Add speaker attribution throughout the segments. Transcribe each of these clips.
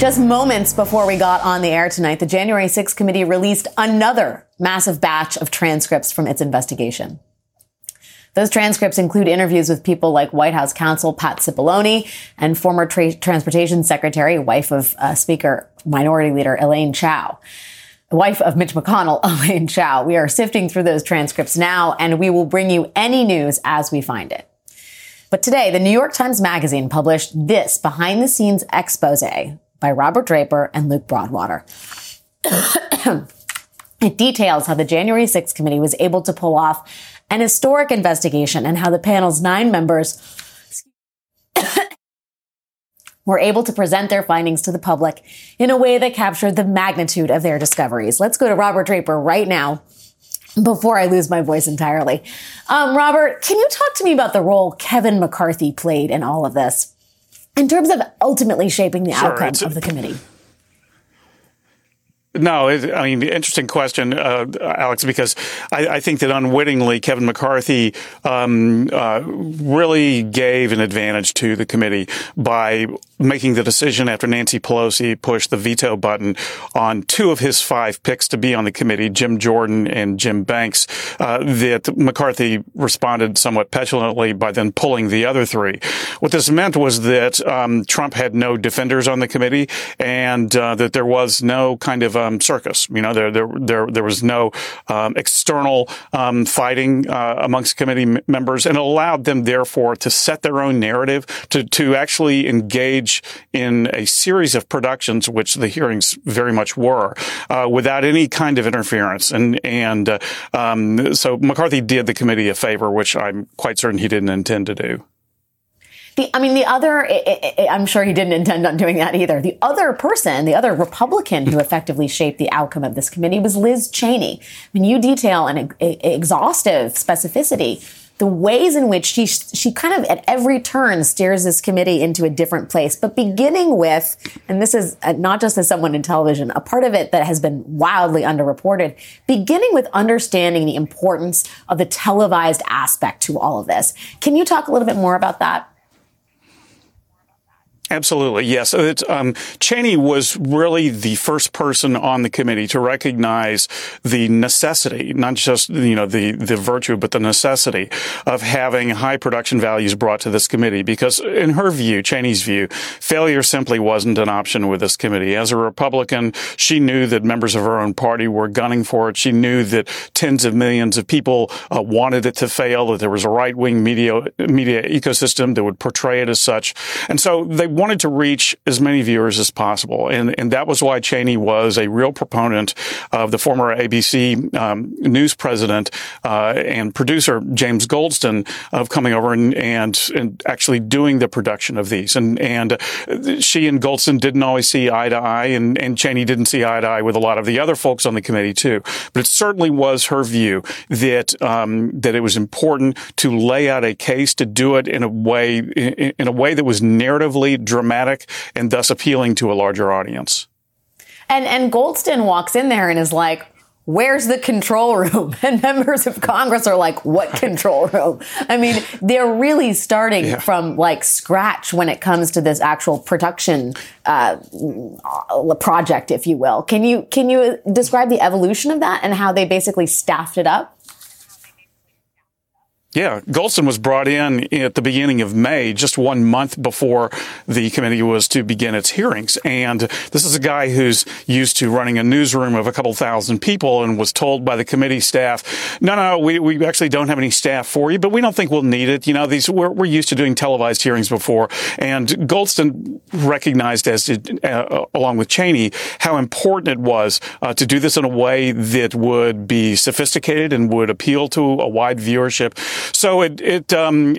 Speaker 1: Just moments before we got on the air tonight, the January 6th committee released another massive batch of transcripts from its investigation. Those transcripts include interviews with people like White House counsel Pat Cipollone and former tra- transportation secretary, wife of uh, Speaker Minority Leader Elaine Chao. Wife of Mitch McConnell, Elaine Chao. We are sifting through those transcripts now, and we will bring you any news as we find it. But today, the New York Times Magazine published this behind the scenes expose by Robert Draper and Luke Broadwater. it details how the January 6th committee was able to pull off an historic investigation and how the panel's nine members were able to present their findings to the public in a way that captured the magnitude of their discoveries. Let's go to Robert Draper right now before I lose my voice entirely. Um, Robert, can you talk to me about the role Kevin McCarthy played in all of this? In terms of ultimately shaping the sure, outcome of the committee?
Speaker 2: No, it, I mean, interesting question, uh, Alex, because I, I, think that unwittingly Kevin McCarthy um, uh, really gave an advantage to the committee by making the decision after Nancy Pelosi pushed the veto button on two of his five picks to be on the committee, Jim Jordan and Jim Banks, uh, that McCarthy responded somewhat petulantly by then pulling the other three. What this meant was that um, Trump had no defenders on the committee and uh, that there was no kind of um, circus. You know, there there there there was no um, external um, fighting uh, amongst committee members, and allowed them therefore to set their own narrative, to to actually engage in a series of productions, which the hearings very much were, uh, without any kind of interference. And and uh, um, so McCarthy did the committee a favor, which I'm quite certain he didn't intend to do.
Speaker 1: I mean, the other, I'm sure he didn't intend on doing that either. The other person, the other Republican who effectively shaped the outcome of this committee was Liz Cheney. I mean, you detail in exhaustive specificity the ways in which she she kind of at every turn steers this committee into a different place but beginning with and this is uh, not just as someone in television a part of it that has been wildly underreported beginning with understanding the importance of the televised aspect to all of this can you talk a little bit more about that
Speaker 2: Absolutely, yes. Um, Cheney was really the first person on the committee to recognize the necessity, not just you know the the virtue, but the necessity of having high production values brought to this committee. Because in her view, Cheney's view, failure simply wasn't an option with this committee. As a Republican, she knew that members of her own party were gunning for it. She knew that tens of millions of people uh, wanted it to fail. That there was a right wing media media ecosystem that would portray it as such, and so they wanted to reach as many viewers as possible. And, and that was why Cheney was a real proponent of the former ABC um, news president uh, and producer James Goldston of coming over and, and, and actually doing the production of these. And, and she and Goldston didn't always see eye to eye, and, and Cheney didn't see eye to eye with a lot of the other folks on the committee too. But it certainly was her view that um, that it was important to lay out a case to do it in a way in, in a way that was narratively dramatic and thus appealing to a larger audience.
Speaker 1: And and Goldston walks in there and is like, where's the control room? And members of Congress are like, what control room? I mean, they're really starting yeah. from like scratch when it comes to this actual production uh, project, if you will. Can you can you describe the evolution of that and how they basically staffed it up?
Speaker 2: Yeah, Goldston was brought in at the beginning of May, just one month before the committee was to begin its hearings. And this is a guy who's used to running a newsroom of a couple thousand people and was told by the committee staff, no, no, we, we actually don't have any staff for you, but we don't think we'll need it. You know, these, we're, we're used to doing televised hearings before. And Goldston recognized as did, uh, along with Cheney, how important it was uh, to do this in a way that would be sophisticated and would appeal to a wide viewership so it, it um,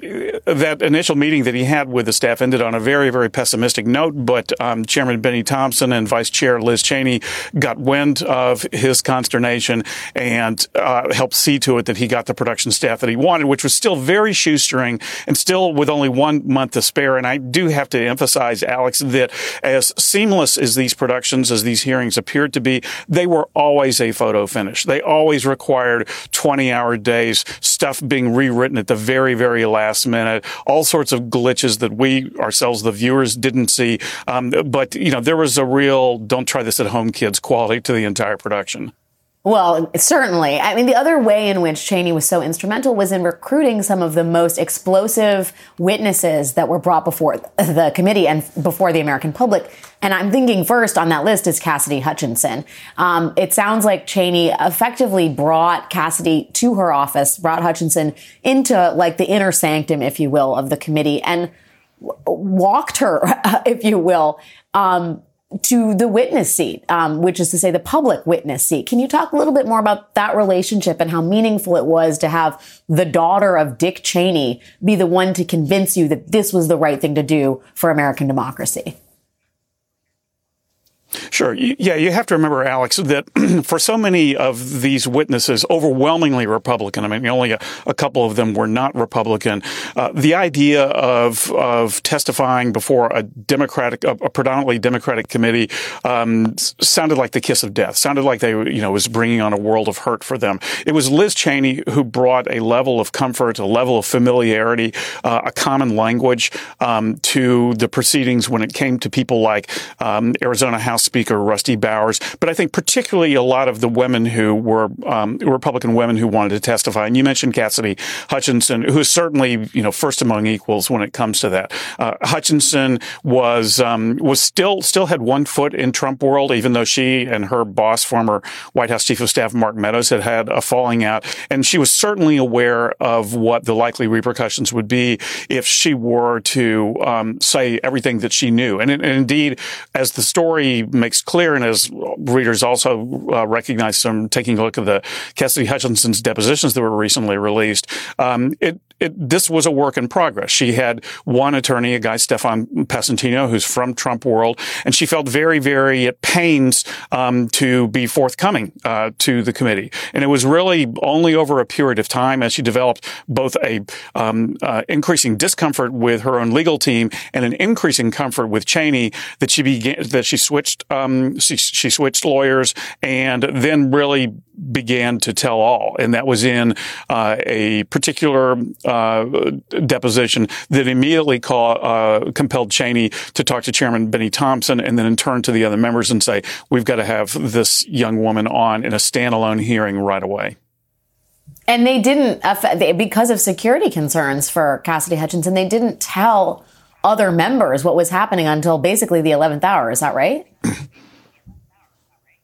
Speaker 2: that initial meeting that he had with the staff ended on a very, very pessimistic note. But um, Chairman Benny Thompson and Vice Chair Liz Cheney got wind of his consternation and uh, helped see to it that he got the production staff that he wanted, which was still very shoestring and still with only one month to spare. And I do have to emphasize, Alex, that as seamless as these productions, as these hearings appeared to be, they were always a photo finish. They always required 20 hour days, stuff being re rewritten at the very, very last minute. All sorts of glitches that we ourselves, the viewers, didn't see. Um, but you know, there was a real "don't try this at home, kids" quality to the entire production.
Speaker 1: Well, certainly. I mean, the other way in which Cheney was so instrumental was in recruiting some of the most explosive witnesses that were brought before the committee and before the American public. And I'm thinking first on that list is Cassidy Hutchinson. Um, it sounds like Cheney effectively brought Cassidy to her office, brought Hutchinson into like the inner sanctum, if you will, of the committee and walked her, if you will, um, to the witness seat, um, which is to say the public witness seat. Can you talk a little bit more about that relationship and how meaningful it was to have the daughter of Dick Cheney be the one to convince you that this was the right thing to do for American democracy?
Speaker 2: Sure. Yeah, you have to remember, Alex, that for so many of these witnesses, overwhelmingly Republican, I mean, only a, a couple of them were not Republican, uh, the idea of, of testifying before a Democratic, a, a predominantly Democratic committee, um, sounded like the kiss of death, sounded like they, you know, was bringing on a world of hurt for them. It was Liz Cheney who brought a level of comfort, a level of familiarity, uh, a common language, um, to the proceedings when it came to people like, um, Arizona House House Speaker Rusty Bowers, but I think particularly a lot of the women who were um, Republican women who wanted to testify. And you mentioned Cassidy Hutchinson, who is certainly you know first among equals when it comes to that. Uh, Hutchinson was um, was still still had one foot in Trump world, even though she and her boss, former White House Chief of Staff Mark Meadows, had had a falling out, and she was certainly aware of what the likely repercussions would be if she were to um, say everything that she knew. And, and indeed, as the story makes clear, and as readers also uh, recognize from taking a look at the Cassidy Hutchinson's depositions that were recently released, um, it it, this was a work in progress. She had one attorney, a guy, Stefan Passantino, who's from Trump world, and she felt very, very at pains um, to be forthcoming uh, to the committee. And it was really only over a period of time as she developed both a um, uh, increasing discomfort with her own legal team and an increasing comfort with Cheney that she began that she switched um, she, she switched lawyers and then really began to tell all, and that was in uh, a particular uh, deposition that immediately call, uh, compelled Cheney to talk to Chairman Benny Thompson, and then in turn to the other members and say, "We've got to have this young woman on in a standalone hearing right away."
Speaker 1: And they didn't, because of security concerns for Cassidy Hutchinson, they didn't tell other members what was happening until basically the 11th hour. Is that right?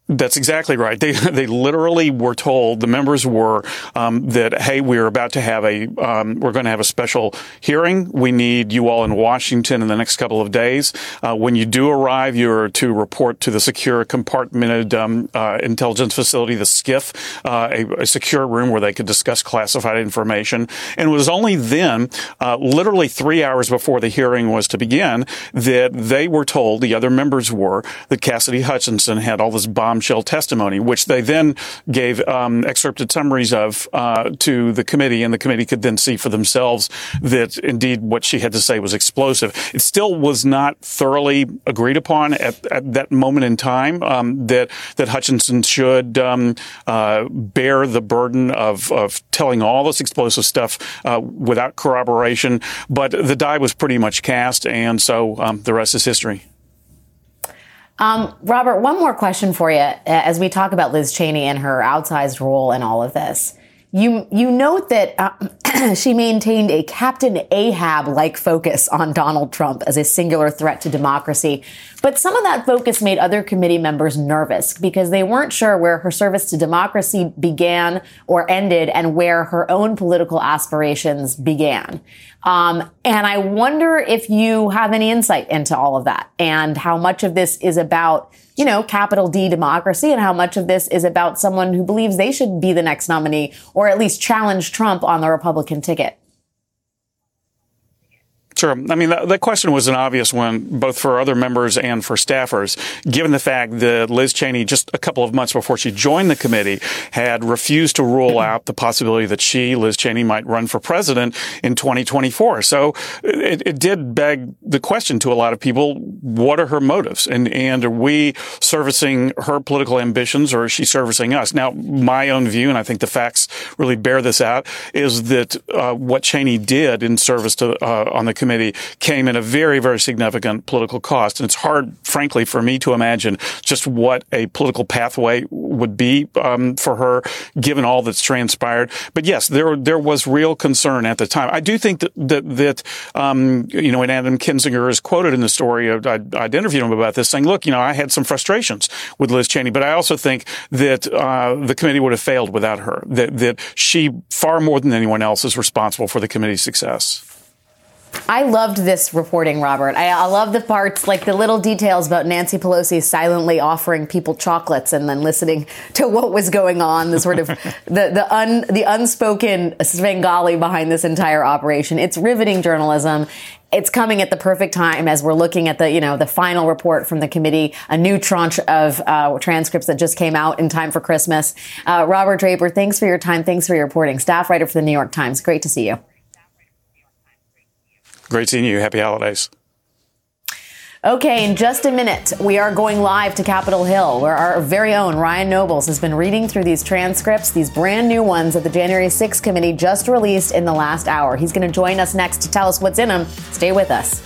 Speaker 2: That's exactly right. They they literally were told the members were um, that hey, we're about to have a um, we're going to have a special hearing. We need you all in Washington in the next couple of days. Uh, when you do arrive, you're to report to the secure compartmented um, uh, intelligence facility, the SCIF, uh, a, a, secure room where they could discuss classified information. And it was only then, uh, literally three hours before the hearing was to begin, that they were told the other members were that Cassidy Hutchinson had all this bomb bombshell testimony, which they then gave um, excerpted summaries of uh, to the committee, and the committee could then see for themselves that indeed what she had to say was explosive. It still was not thoroughly agreed upon at, at that moment in time um, that that Hutchinson should um, uh, bear the burden of, of telling all this explosive stuff uh, without corroboration. But the die was pretty much cast, and so um, the rest is history.
Speaker 1: Um, Robert, one more question for you uh, as we talk about Liz Cheney and her outsized role in all of this. You you note that uh, she maintained a Captain Ahab like focus on Donald Trump as a singular threat to democracy, but some of that focus made other committee members nervous because they weren't sure where her service to democracy began or ended and where her own political aspirations began. Um, and I wonder if you have any insight into all of that and how much of this is about you know, capital D democracy and how much of this is about someone who believes they should be the next nominee or at least challenge Trump on the Republican ticket.
Speaker 2: Sure. I mean, that, that, question was an obvious one, both for other members and for staffers, given the fact that Liz Cheney, just a couple of months before she joined the committee, had refused to rule out the possibility that she, Liz Cheney, might run for president in 2024. So it, it did beg the question to a lot of people, what are her motives? And, and are we servicing her political ambitions or is she servicing us? Now, my own view, and I think the facts really bear this out, is that uh, what Cheney did in service to uh, on the committee committee came at a very, very significant political cost. And it's hard, frankly, for me to imagine just what a political pathway would be um, for her, given all that's transpired. But yes, there there was real concern at the time. I do think that that, that um, you know, and Adam Kinzinger is quoted in the story. I'd, I'd, interviewed him about this, saying, "Look, you know, I had some frustrations with Liz Cheney, but I also think that uh, the committee would have failed without her. That that she far more than anyone else is responsible for the committee's success."
Speaker 1: I loved this reporting, Robert. I, I, love the parts, like the little details about Nancy Pelosi silently offering people chocolates and then listening to what was going on. The sort of the the un, the unspoken Svengali behind this entire operation. It's riveting journalism. It's coming at the perfect time as we're looking at the you know the final report from the committee, a new tranche of uh, transcripts that just came out in time for Christmas. Uh, Robert Draper, thanks for your time. Thanks for your reporting. Staff writer for the New York Times. Great to see you.
Speaker 2: Great seeing you. Happy holidays.
Speaker 1: Okay, in just a minute, we are going live to Capitol Hill, where our very own Ryan Nobles has been reading through these transcripts, these brand new ones that the January 6th committee just released in the last hour. He's going to join us next to tell us what's in them. Stay with us.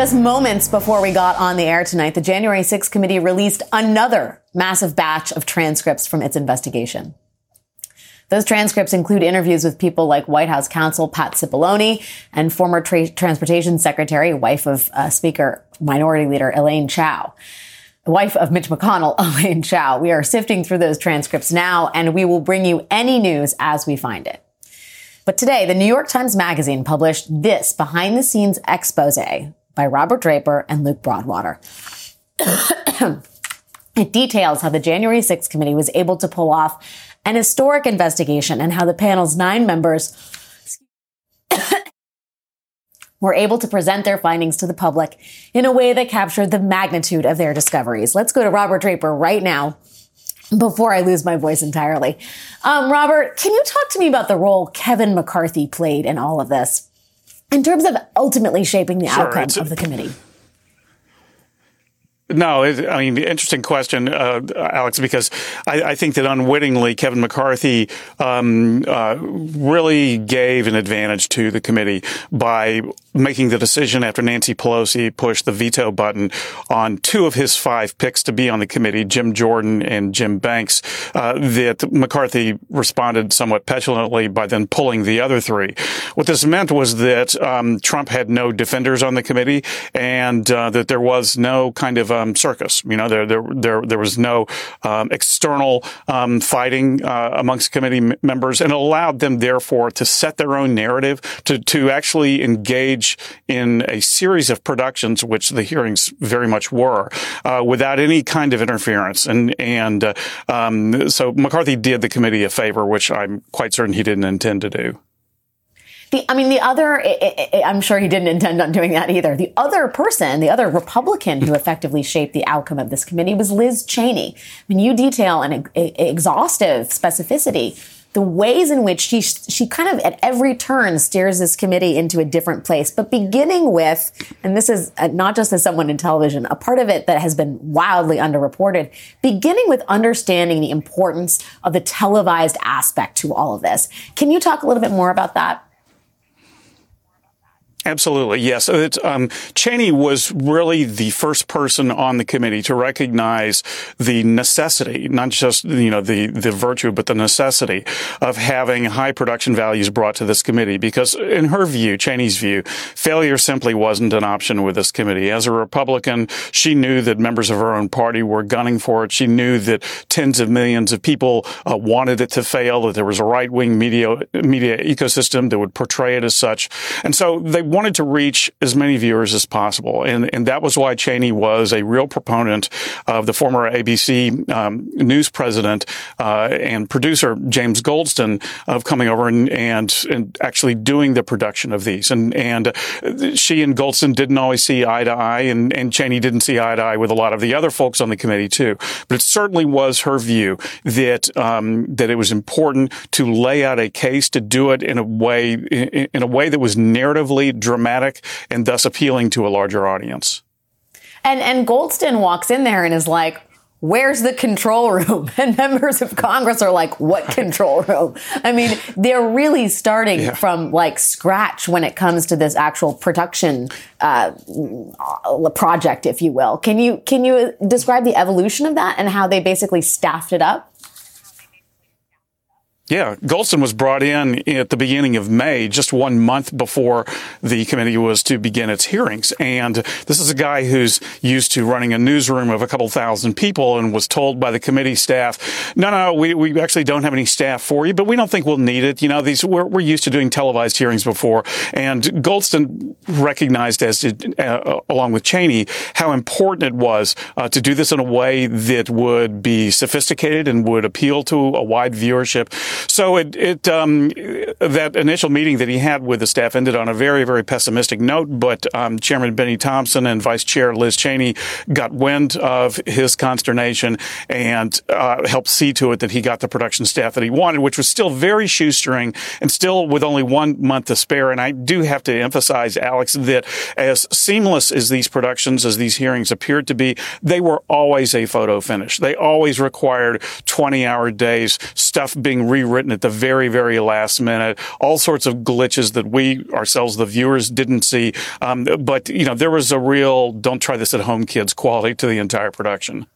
Speaker 1: Just moments before we got on the air tonight, the January 6th committee released another massive batch of transcripts from its investigation. Those transcripts include interviews with people like White House counsel Pat Cipollone and former tra- transportation secretary, wife of uh, Speaker Minority Leader Elaine Chao. Wife of Mitch McConnell, Elaine Chao. We are sifting through those transcripts now, and we will bring you any news as we find it. But today, the New York Times Magazine published this behind the scenes expose by Robert Draper and Luke Broadwater. it details how the January 6th committee was able to pull off an historic investigation and how the panel's nine members were able to present their findings to the public in a way that captured the magnitude of their discoveries. Let's go to Robert Draper right now before I lose my voice entirely. Um, Robert, can you talk to me about the role Kevin McCarthy played in all of this? In terms of ultimately shaping the sure, outcome of the committee?
Speaker 2: No, it, I mean, interesting question, uh, Alex, because I, I, think that unwittingly Kevin McCarthy um, uh, really gave an advantage to the committee by making the decision after Nancy Pelosi pushed the veto button on two of his five picks to be on the committee, Jim Jordan and Jim Banks, uh, that McCarthy responded somewhat petulantly by then pulling the other three. What this meant was that um, Trump had no defenders on the committee and uh, that there was no kind of um, circus. You know, there there there there was no um, external um, fighting uh, amongst committee members, and allowed them therefore to set their own narrative to to actually engage engage in a series of productions, which the hearings very much were, uh, without any kind of interference. And and uh, um, so McCarthy did the committee a favor, which I'm quite certain he didn't intend to do.
Speaker 1: The, I mean, the other, I'm sure he didn't intend on doing that either. The other person, the other Republican who effectively shaped the outcome of this committee was Liz Cheney. I mean, you detail an exhaustive specificity the ways in which she she kind of at every turn steers this committee into a different place but beginning with and this is uh, not just as someone in television a part of it that has been wildly underreported beginning with understanding the importance of the televised aspect to all of this. Can you talk a little bit more about that
Speaker 2: Absolutely, yes. Um, Cheney was really the first person on the committee to recognize the necessity, not just you know the the virtue, but the necessity of having high production values brought to this committee. Because in her view, Cheney's view, failure simply wasn't an option with this committee. As a Republican, she knew that members of her own party were gunning for it. She knew that tens of millions of people uh, wanted it to fail. That there was a right wing media media ecosystem that would portray it as such, and so they wanted wanted to reach as many viewers as possible. And, and that was why Cheney was a real proponent of the former ABC um, news president uh, and producer James Goldston of coming over and, and, and actually doing the production of these. And and she and Goldston didn't always see eye to eye, and, and Cheney didn't see eye to eye with a lot of the other folks on the committee too. But it certainly was her view that um, that it was important to lay out a case to do it in a way in, in a way that was narratively dramatic and thus appealing to a larger audience.
Speaker 1: And and Goldston walks in there and is like, where's the control room? And members of Congress are like, what control room? I mean, they're really starting yeah. from like scratch when it comes to this actual production uh, project, if you will. Can you can you describe the evolution of that and how they basically staffed it up?
Speaker 2: Yeah, Goldston was brought in at the beginning of May, just one month before the committee was to begin its hearings. And this is a guy who's used to running a newsroom of a couple thousand people and was told by the committee staff, no, no, we, we actually don't have any staff for you, but we don't think we'll need it. You know, these, we're, we're used to doing televised hearings before. And Goldston recognized as did, uh, along with Cheney, how important it was uh, to do this in a way that would be sophisticated and would appeal to a wide viewership so it, it um, that initial meeting that he had with the staff ended on a very, very pessimistic note. But um, Chairman Benny Thompson and Vice Chair Liz Cheney got wind of his consternation and uh, helped see to it that he got the production staff that he wanted, which was still very shoestring and still with only one month to spare. And I do have to emphasize, Alex, that as seamless as these productions, as these hearings appeared to be, they were always a photo finish. They always required 20 hour days, stuff being rewritten written at the very, very last minute, all sorts of glitches that we ourselves, the viewers, didn't see. Um, but, you know, there was a real don't try this at home kids quality to the entire production.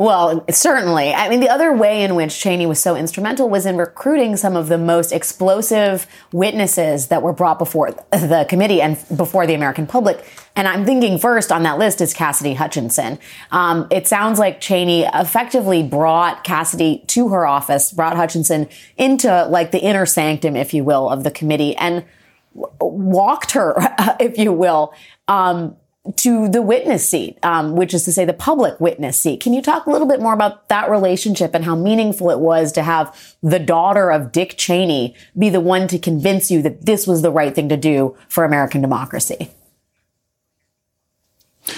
Speaker 1: Well, certainly. I mean, the other way in which Cheney was so instrumental was in recruiting some of the most explosive witnesses that were brought before the committee and before the American public. And I'm thinking first on that list is Cassidy Hutchinson. Um, it sounds like Cheney effectively brought Cassidy to her office, brought Hutchinson into like the inner sanctum, if you will, of the committee and walked her, if you will, um, to the witness seat, um, which is to say the public witness seat. Can you talk a little bit more about that relationship and how meaningful it was to have the daughter of Dick Cheney be the one to convince you that this was the right thing to do for American democracy?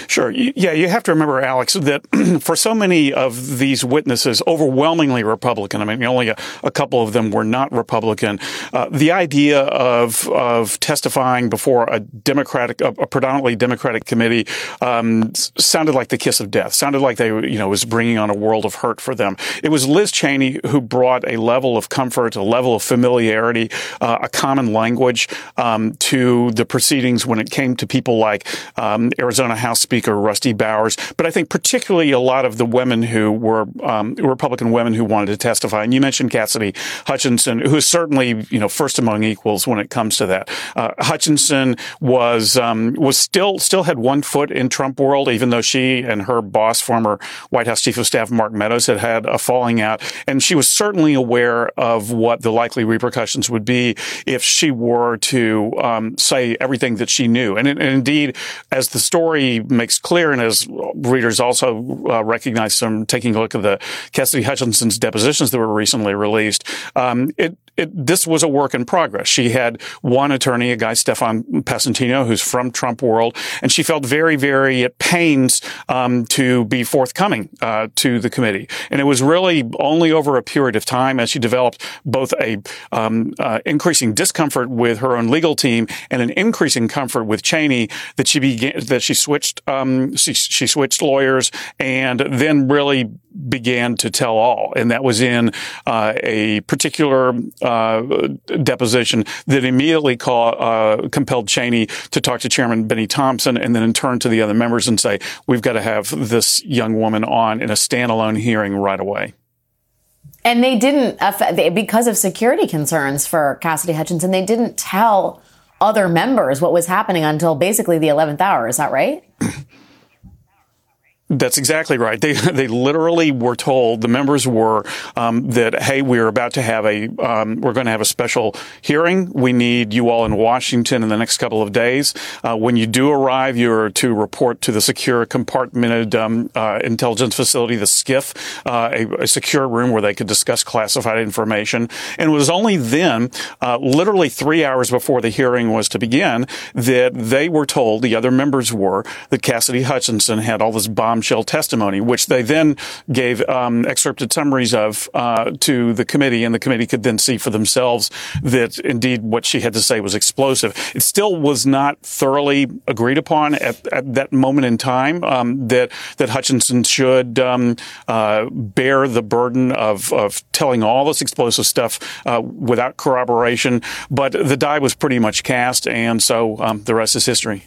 Speaker 2: Sure. Yeah, you have to remember, Alex, that for so many of these witnesses, overwhelmingly Republican, I mean, only a, a couple of them were not Republican, uh, the idea of, of testifying before a Democratic, a, a predominantly Democratic committee, um, sounded like the kiss of death, sounded like they, you know, was bringing on a world of hurt for them. It was Liz Cheney who brought a level of comfort, a level of familiarity, uh, a common language, um, to the proceedings when it came to people like, um, Arizona House Speaker Rusty Bowers, but I think particularly a lot of the women who were um, Republican women who wanted to testify. And you mentioned Cassidy Hutchinson, who is certainly you know first among equals when it comes to that. Uh, Hutchinson was um, was still still had one foot in Trump world, even though she and her boss, former White House Chief of Staff Mark Meadows, had had a falling out, and she was certainly aware of what the likely repercussions would be if she were to um, say everything that she knew. And, and indeed, as the story makes clear, and as readers also uh, recognize from taking a look at the Cassidy Hutchinson's depositions that were recently released, um, it it, this was a work in progress. She had one attorney, a guy, Stefan Passantino, who's from Trump world, and she felt very, very at pains um, to be forthcoming uh, to the committee. And it was really only over a period of time as she developed both a um, uh, increasing discomfort with her own legal team and an increasing comfort with Cheney that she began that she switched um, she, she switched lawyers and then really began to tell all. And that was in uh, a particular uh, deposition that immediately call, uh, compelled Cheney to talk to Chairman Benny Thompson and then in turn to the other members and say, we've got to have this young woman on in a standalone hearing right away.
Speaker 1: And they didn't, because of security concerns for Cassidy Hutchinson, they didn't tell other members what was happening until basically the 11th hour. Is that right?
Speaker 2: That's exactly right. They they literally were told the members were um, that hey, we're about to have a um, we're going to have a special hearing. We need you all in Washington in the next couple of days. Uh, when you do arrive, you're to report to the secure compartmented um, uh, intelligence facility, the SCIF, uh, a, a, secure room where they could discuss classified information. And it was only then, uh, literally three hours before the hearing was to begin, that they were told the other members were that Cassidy Hutchinson had all this bomb bombshell testimony, which they then gave um, excerpted summaries of uh, to the committee, and the committee could then see for themselves that indeed what she had to say was explosive. It still was not thoroughly agreed upon at, at that moment in time um, that that Hutchinson should um, uh, bear the burden of, of telling all this explosive stuff uh, without corroboration. But the die was pretty much cast, and so um, the rest is history.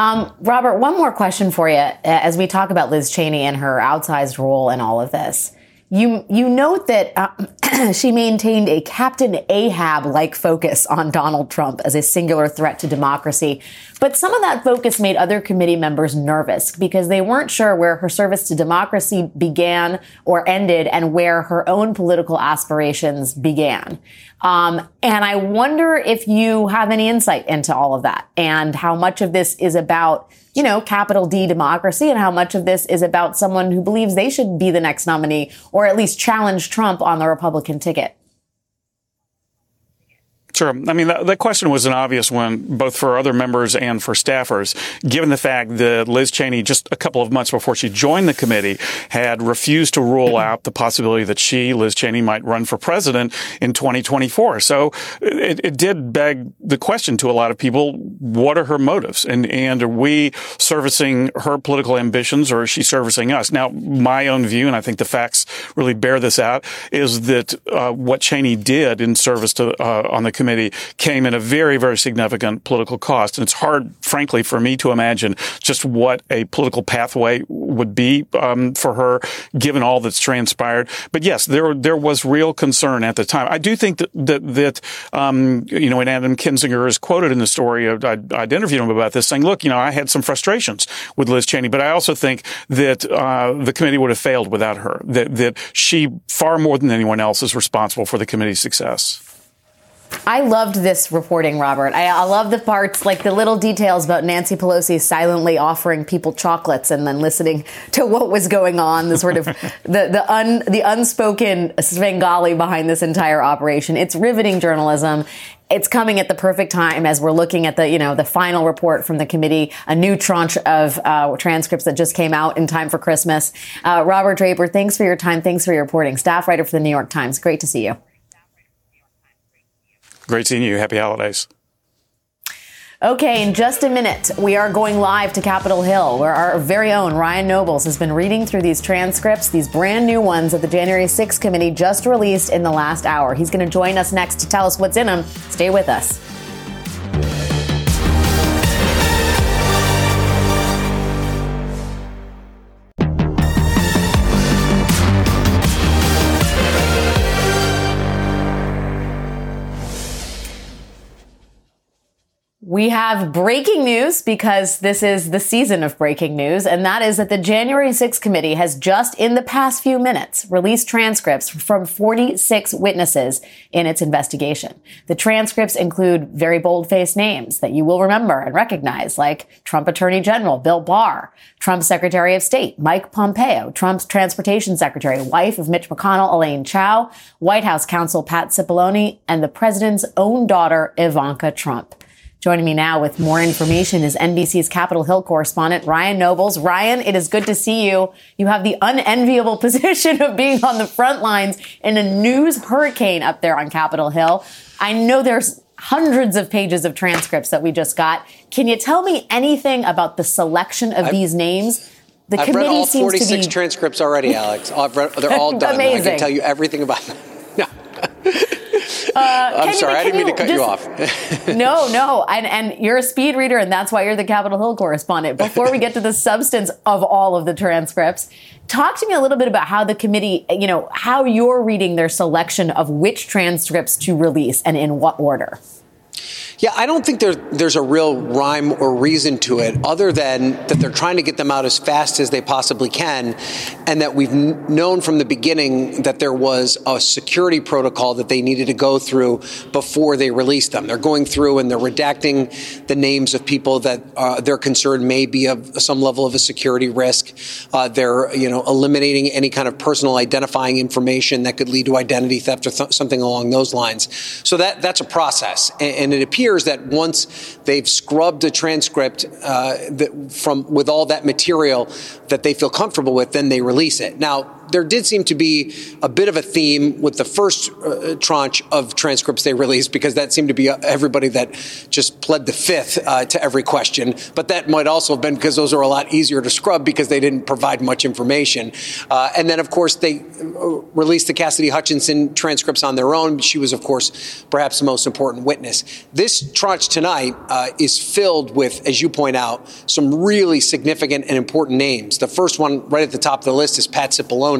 Speaker 1: Um, Robert, one more question for you uh, as we talk about Liz Cheney and her outsized role in all of this. You you note that uh, she maintained a Captain Ahab like focus on Donald Trump as a singular threat to democracy, but some of that focus made other committee members nervous because they weren't sure where her service to democracy began or ended, and where her own political aspirations began. Um, and I wonder if you have any insight into all of that and how much of this is about you know, capital D democracy and how much of this is about someone who believes they should be the next nominee or at least challenge Trump on the Republican ticket.
Speaker 2: Sure. I mean, that, that, question was an obvious one, both for other members and for staffers, given the fact that Liz Cheney, just a couple of months before she joined the committee, had refused to rule out the possibility that she, Liz Cheney, might run for president in 2024. So it, it did beg the question to a lot of people, what are her motives? And, and are we servicing her political ambitions or is she servicing us? Now, my own view, and I think the facts really bear this out, is that uh, what Cheney did in service to uh, on the committee came at a very, very significant political cost. And it's hard, frankly, for me to imagine just what a political pathway would be um, for her, given all that's transpired. But yes, there there was real concern at the time. I do think that that, that um, you know, and Adam Kinzinger is quoted in the story. I'd, I'd, interviewed him about this, saying, "Look, you know, I had some frustrations with Liz Cheney, but I also think that uh, the committee would have failed without her. That that she far more than anyone else is responsible for the committee's success."
Speaker 1: I loved this reporting, Robert. I, I, love the parts, like the little details about Nancy Pelosi silently offering people chocolates and then listening to what was going on. The sort of the the un the unspoken Svengali behind this entire operation. It's riveting journalism. It's coming at the perfect time as we're looking at the you know the final report from the committee, a new tranche of uh, transcripts that just came out in time for Christmas. Uh, Robert Draper, thanks for your time. Thanks for your reporting. Staff writer for the New York Times. Great to see you.
Speaker 2: Great seeing you. Happy holidays.
Speaker 1: Okay, in just a minute, we are going live to Capitol Hill, where our very own Ryan Nobles has been reading through these transcripts, these brand new ones that the January 6th committee just released in the last hour. He's going to join us next to tell us what's in them. Stay with us. We have breaking news because this is the season of breaking news, and that is that the January 6th committee has just in the past few minutes released transcripts from 46 witnesses in its investigation. The transcripts include very bold-faced names that you will remember and recognize, like Trump Attorney General Bill Barr, Trump Secretary of State Mike Pompeo, Trump's Transportation Secretary, wife of Mitch McConnell Elaine Chao, White House counsel Pat Cipollone, and the president's own daughter Ivanka Trump. Joining me now with more information is NBC's Capitol Hill correspondent, Ryan Nobles. Ryan, it is good to see you. You have the unenviable position of being on the front lines in a news hurricane up there on Capitol Hill. I know there's hundreds of pages of transcripts that we just got. Can you tell me anything about the selection of I've, these names?
Speaker 3: The I've committee read all 46 be... transcripts already, Alex. Read, they're all done.
Speaker 1: Amazing.
Speaker 3: I can tell you everything about them. No.
Speaker 1: Uh,
Speaker 3: I'm sorry, I didn't mean to cut just, you off.
Speaker 1: no, no, and and you're a speed reader, and that's why you're the Capitol Hill correspondent. Before we get to the substance of all of the transcripts, talk to me a little bit about how the committee, you know, how you're reading their selection of which transcripts to release and in what order.
Speaker 3: Yeah, I don't think there, there's a real rhyme or reason to it other than that they're trying to get them out as fast as they possibly can, and that we've known from the beginning that there was a security protocol that they needed to go through before they released them. They're going through and they're redacting the names of people that uh, they're concerned may be of some level of a security risk. Uh, they're, you know, eliminating any kind of personal identifying information that could lead to identity theft or th- something along those lines. So that that's a process, and, and it appears appears that once they've scrubbed a transcript uh, from with all that material that they feel comfortable with, then they release it. Now, there did seem to be a bit of a theme with the first uh, tranche of transcripts they released because that seemed to be uh, everybody that just pled the fifth uh, to every question. But that might also have been because those are a lot easier to scrub because they didn't provide much information. Uh, and then, of course, they uh, released the Cassidy Hutchinson transcripts on their own. She was, of course, perhaps the most important witness. This tranche tonight uh, is filled with, as you point out, some really significant and important names. The first one, right at the top of the list, is Pat Cipollone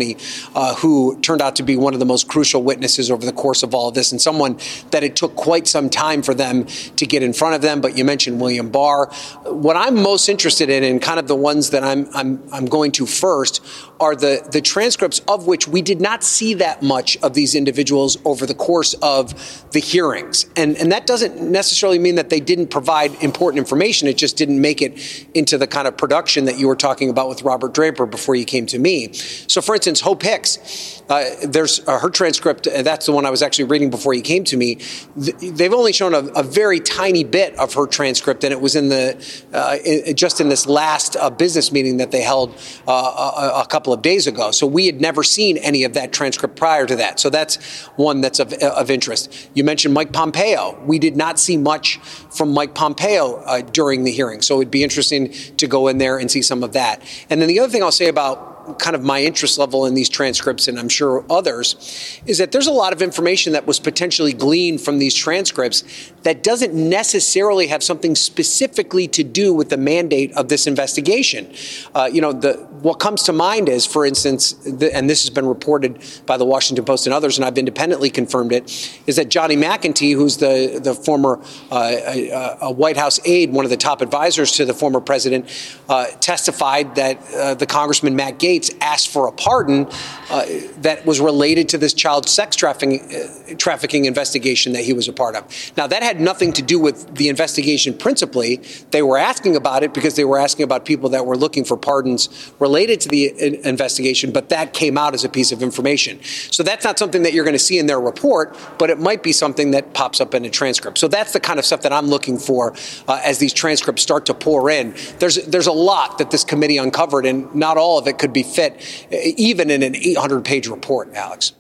Speaker 3: uh, who turned out to be one of the most crucial witnesses over the course of all of this, and someone that it took quite some time for them to get in front of them. But you mentioned William Barr. What I'm most interested in, and kind of the ones that I'm I'm I'm going to first, are the the transcripts of which we did not see that much of these individuals over the course of the hearings, and and that doesn't necessarily mean that they didn't provide important information. It just didn't make it into the kind of production that you were talking about with Robert Draper before you came to me. So, for instance Hope Hicks, uh, there's uh, her transcript. Uh, that's the one I was actually reading before you came to me. Th- they've only shown a, a, very tiny bit of her transcript, and it was in the uh, in, just in this last business meeting that they held a, a, couple of days ago. So we had never seen any of that transcript prior to that. So that's one that's of, of interest. You mentioned Mike Pompeo. We did not see much from Mike Pompeo during the hearing, so it'd be interesting to go in there and see some of that. And then the other thing I'll say about kind of my interest level in these transcripts, and I'm sure others, is that there's a lot of information that was potentially gleaned from these transcripts that doesn't necessarily have something specifically to do with the mandate of this investigation. Uh, you know, the, what comes to mind is, for instance, the, and this has been reported by the Washington Post and others, and I've independently confirmed it, is that Johnny McEntee, who's the, the former uh, a, a White House aide, one of the top advisors to the former president, uh, testified that uh, the Congressman Matt Gaetz asked for a pardon uh, that was related to this child sex trafficking, uh, trafficking investigation that he was a part of. Now, that had nothing to do with the investigation principally. They were asking about it because they were asking about people that were looking for pardons related to the uh, investigation, but that came out as a piece of information. So that's not something that you're going to see in their report, but it might be something that pops up in a transcript. So that's the kind of stuff that I'm looking for uh, as these transcripts start to pour in. There's there's a lot that this committee uncovered, and not all of it could be fit even in an 800 page report, Alex.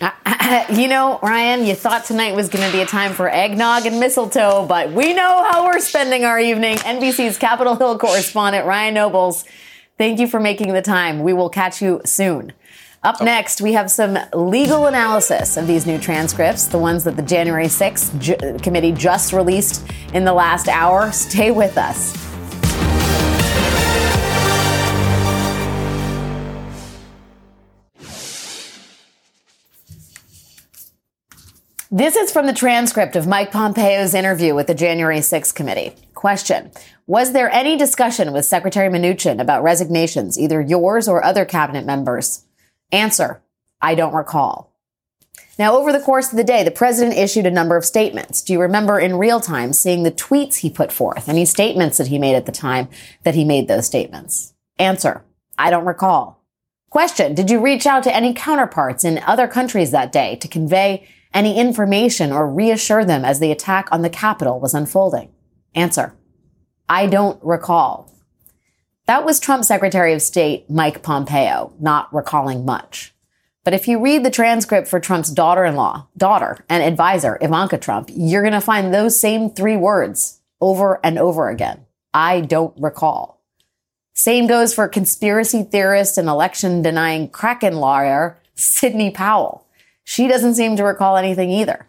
Speaker 1: You know, Ryan, you thought tonight was going to be a time for eggnog and mistletoe, but we know how we're spending our evening. NBC's Capitol Hill correspondent, Ryan Nobles, thank you for making the time. We will catch you soon. Up next, we have some legal analysis of these new transcripts, the ones that the January 6th J- committee just released in the last hour. Stay with us. This is from the transcript of Mike Pompeo's interview with the January 6th committee. Question. Was there any discussion with Secretary Mnuchin about resignations, either yours or other cabinet members? Answer. I don't recall. Now, over the course of the day, the president issued a number of statements. Do you remember in real time seeing the tweets he put forth, any statements that he made at the time that he made those statements? Answer. I don't recall. Question. Did you reach out to any counterparts in other countries that day to convey any information or reassure them as the attack on the Capitol was unfolding? Answer. I don't recall. That was Trump Secretary of State Mike Pompeo, not recalling much. But if you read the transcript for Trump's daughter-in-law, daughter, and advisor, Ivanka Trump, you're going to find those same three words over and over again. I don't recall. Same goes for conspiracy theorist and election denying Kraken lawyer Sidney Powell. She doesn't seem to recall anything either.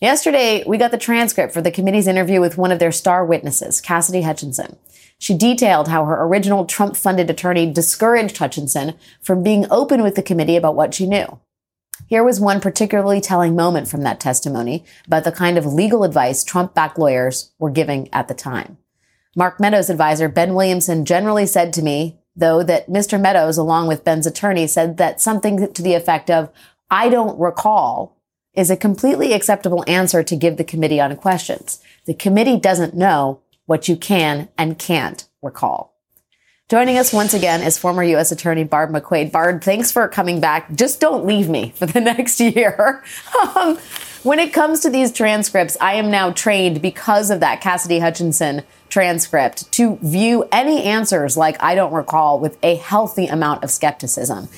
Speaker 1: Yesterday, we got the transcript for the committee's interview with one of their star witnesses, Cassidy Hutchinson. She detailed how her original Trump funded attorney discouraged Hutchinson from being open with the committee about what she knew. Here was one particularly telling moment from that testimony about the kind of legal advice Trump backed lawyers were giving at the time. Mark Meadows' advisor, Ben Williamson, generally said to me, though, that Mr. Meadows, along with Ben's attorney, said that something to the effect of, I don't recall, is a completely acceptable answer to give the committee on questions. The committee doesn't know what you can and can't recall. Joining us once again is former U.S. Attorney Barb McQuade. Barb, thanks for coming back. Just don't leave me for the next year. Um, when it comes to these transcripts, I am now trained because of that Cassidy Hutchinson transcript to view any answers like I don't recall with a healthy amount of skepticism.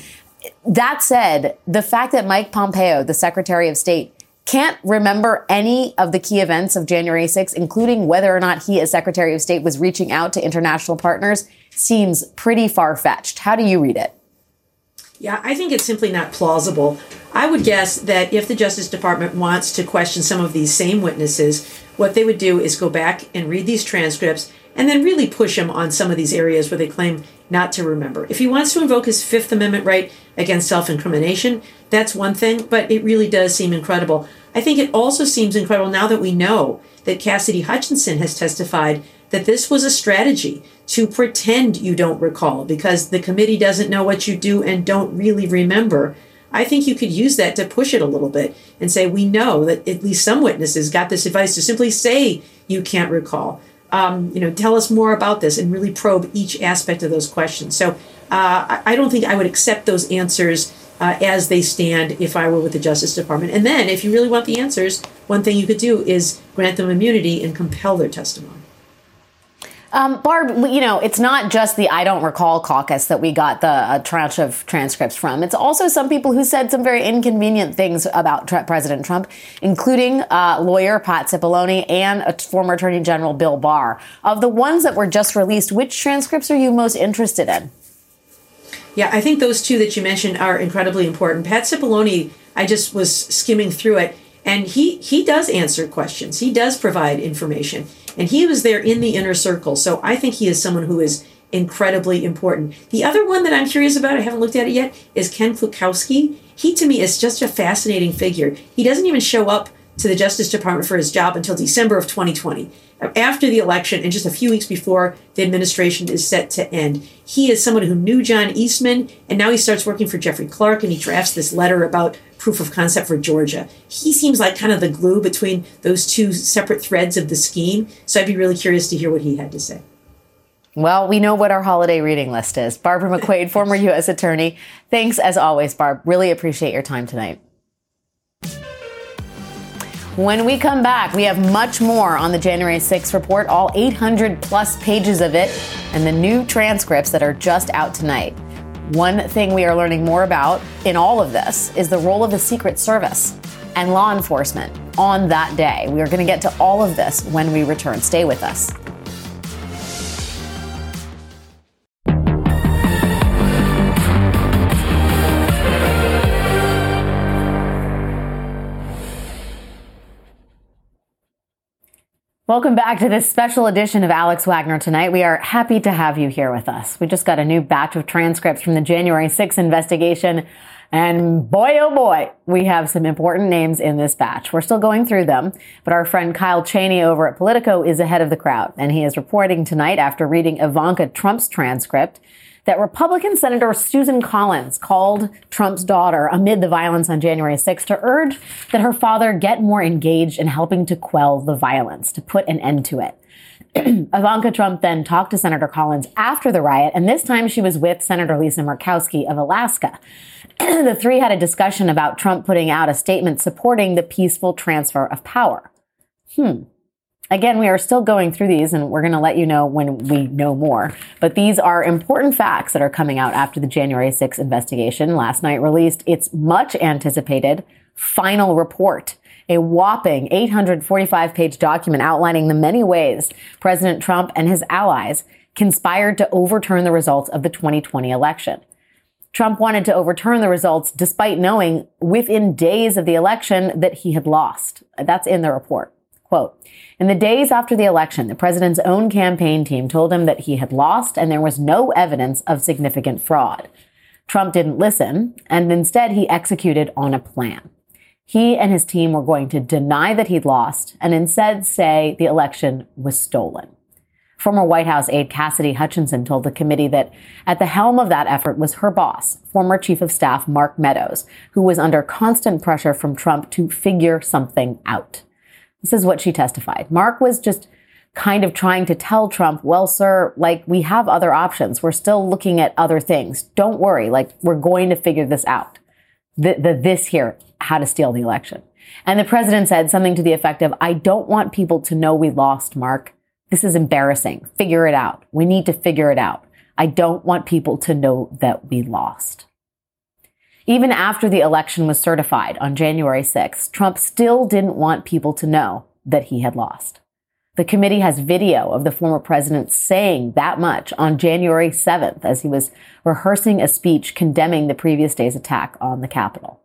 Speaker 1: That said, the fact that Mike Pompeo, the Secretary of State, can't remember any of the key events of January 6th, including whether or not he, as Secretary of State, was reaching out to international partners, seems pretty far fetched. How do you read it?
Speaker 4: Yeah, I think it's simply not plausible. I would guess that if the Justice Department wants to question some of these same witnesses, what they would do is go back and read these transcripts and then really push him on some of these areas where they claim not to remember. If he wants to invoke his Fifth Amendment right against self incrimination, that's one thing, but it really does seem incredible. I think it also seems incredible now that we know that Cassidy Hutchinson has testified that this was a strategy to pretend you don't recall because the committee doesn't know what you do and don't really remember. I think you could use that to push it a little bit and say, we know that at least some witnesses got this advice to simply say you can't recall. Um, you know, tell us more about this and really probe each aspect of those questions. So uh, I don't think I would accept those answers uh, as they stand if I were with the Justice Department. And then, if you really want the answers, one thing you could do is grant them immunity and compel their testimony.
Speaker 1: Um, Barb, you know, it's not just the I don't recall caucus that we got the uh, tranche of transcripts from. It's also some people who said some very inconvenient things about President Trump, including uh, lawyer Pat Cipollone and a former Attorney General Bill Barr. Of the ones that were just released, which transcripts are you most interested in?
Speaker 4: Yeah, I think those two that you mentioned are incredibly important. Pat Cipollone, I just was skimming through it, and he he does answer questions. He does provide information. And he was there in the inner circle. So I think he is someone who is incredibly important. The other one that I'm curious about, I haven't looked at it yet, is Ken Klukowski. He to me is just a fascinating figure. He doesn't even show up to the Justice Department for his job until December of 2020, after the election and just a few weeks before the administration is set to end. He is someone who knew John Eastman, and now he starts working for Jeffrey Clark, and he drafts this letter about proof of concept for Georgia. He seems like kind of the glue between those two separate threads of the scheme. So I'd be really curious to hear what he had to say.
Speaker 1: Well, we know what our holiday reading list is. Barbara McQuade, former U.S. Attorney. Thanks as always, Barb. Really appreciate your time tonight. When we come back, we have much more on the January 6th report, all 800 plus pages of it, and the new transcripts that are just out tonight. One thing we are learning more about in all of this is the role of the Secret Service and law enforcement on that day. We are going to get to all of this when we return. Stay with us. Welcome back to this special edition of Alex Wagner tonight. We are happy to have you here with us. We just got a new batch of transcripts from the January 6th investigation. And boy, oh boy, we have some important names in this batch. We're still going through them, but our friend Kyle Cheney over at Politico is ahead of the crowd. And he is reporting tonight after reading Ivanka Trump's transcript that Republican Senator Susan Collins called Trump's daughter amid the violence on January 6th to urge that her father get more engaged in helping to quell the violence, to put an end to it. Ivanka Trump then talked to Senator Collins after the riot, and this time she was with Senator Lisa Murkowski of Alaska. the three had a discussion about Trump putting out a statement supporting the peaceful transfer of power. Hmm. Again, we are still going through these and we're going to let you know when we know more. But these are important facts that are coming out after the January 6th investigation last night released its much anticipated final report. A whopping 845 page document outlining the many ways President Trump and his allies conspired to overturn the results of the 2020 election. Trump wanted to overturn the results despite knowing within days of the election that he had lost. That's in the report. Quote, in the days after the election, the president's own campaign team told him that he had lost and there was no evidence of significant fraud. Trump didn't listen, and instead he executed on a plan. He and his team were going to deny that he'd lost and instead say the election was stolen. Former White House aide Cassidy Hutchinson told the committee that at the helm of that effort was her boss, former Chief of Staff Mark Meadows, who was under constant pressure from Trump to figure something out. This is what she testified. Mark was just kind of trying to tell Trump, well, sir, like we have other options. We're still looking at other things. Don't worry. Like we're going to figure this out. The, the this here, how to steal the election. And the president said something to the effect of, I don't want people to know we lost, Mark. This is embarrassing. Figure it out. We need to figure it out. I don't want people to know that we lost. Even after the election was certified on January 6th, Trump still didn't want people to know that he had lost. The committee has video of the former president saying that much on January 7th as he was rehearsing a speech condemning the previous day's attack on the Capitol.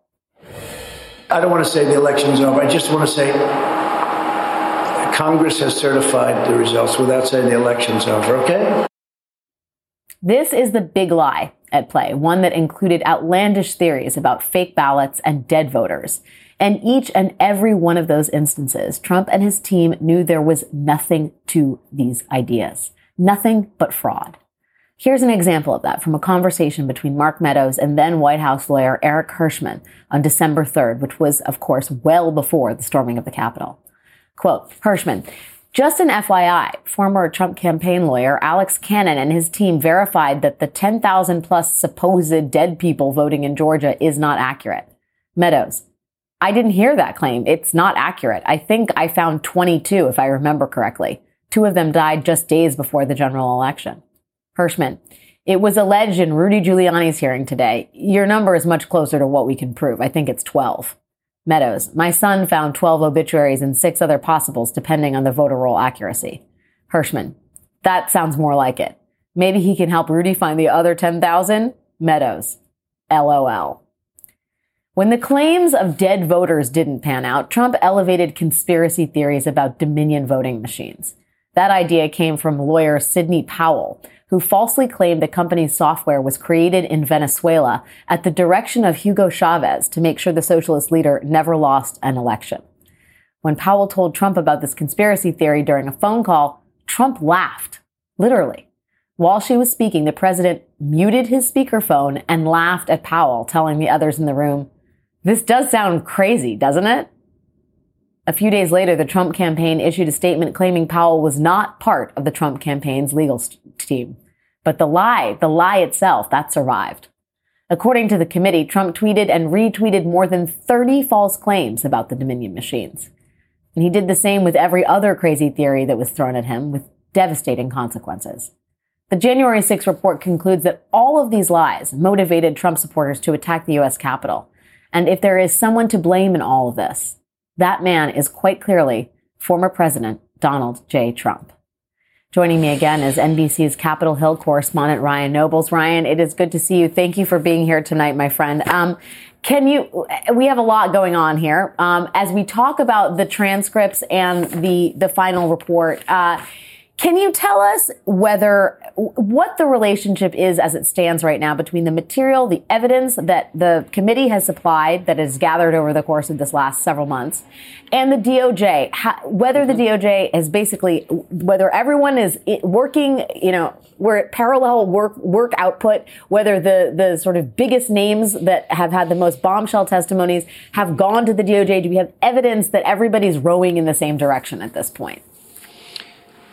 Speaker 5: I don't want to say the election's over. I just want to say Congress has certified the results without saying the election's over, okay?
Speaker 1: This is the big lie at play, one that included outlandish theories about fake ballots and dead voters. And each and every one of those instances, Trump and his team knew there was nothing to these ideas. Nothing but fraud. Here's an example of that from a conversation between Mark Meadows and then White House lawyer Eric Herschmann on December 3rd, which was, of course, well before the storming of the Capitol. Quote, Herschmann, just an FYI, former Trump campaign lawyer Alex Cannon and his team verified that the 10,000 plus supposed dead people voting in Georgia is not accurate. Meadows, I didn't hear that claim. It's not accurate. I think I found 22, if I remember correctly. Two of them died just days before the general election. Herschmann, it was alleged in Rudy Giuliani's hearing today. Your number is much closer to what we can prove. I think it's 12. Meadows, my son found 12 obituaries and six other possibles depending on the voter roll accuracy. Herschmann, that sounds more like it. Maybe he can help Rudy find the other 10,000? Meadows, LOL. When the claims of dead voters didn't pan out, Trump elevated conspiracy theories about Dominion voting machines. That idea came from lawyer Sidney Powell, who falsely claimed the company's software was created in Venezuela at the direction of Hugo Chavez to make sure the socialist leader never lost an election. When Powell told Trump about this conspiracy theory during a phone call, Trump laughed, literally. While she was speaking, the president muted his speakerphone and laughed at Powell, telling the others in the room, this does sound crazy, doesn't it? A few days later, the Trump campaign issued a statement claiming Powell was not part of the Trump campaign's legal team. But the lie, the lie itself, that survived. According to the committee, Trump tweeted and retweeted more than 30 false claims about the Dominion machines. And he did the same with every other crazy theory that was thrown at him with devastating consequences. The January 6 report concludes that all of these lies motivated Trump supporters to attack the U.S. Capitol and if there is someone to blame in all of this, that man is quite clearly former President Donald J. Trump. Joining me again is NBC's Capitol Hill correspondent Ryan Nobles. Ryan, it is good to see you. Thank you for being here tonight, my friend. Um, can you? We have a lot going on here. Um, as we talk about the transcripts and the the final report. Uh, can you tell us whether what the relationship is as it stands right now between the material, the evidence that the committee has supplied that is gathered over the course of this last several months, and the DOJ? How, whether the mm-hmm. DOJ is basically whether everyone is working, you know, we're at parallel work work output. Whether the the sort of biggest names that have had the most bombshell testimonies have gone to the DOJ. Do we have evidence that everybody's rowing in the same direction at this point?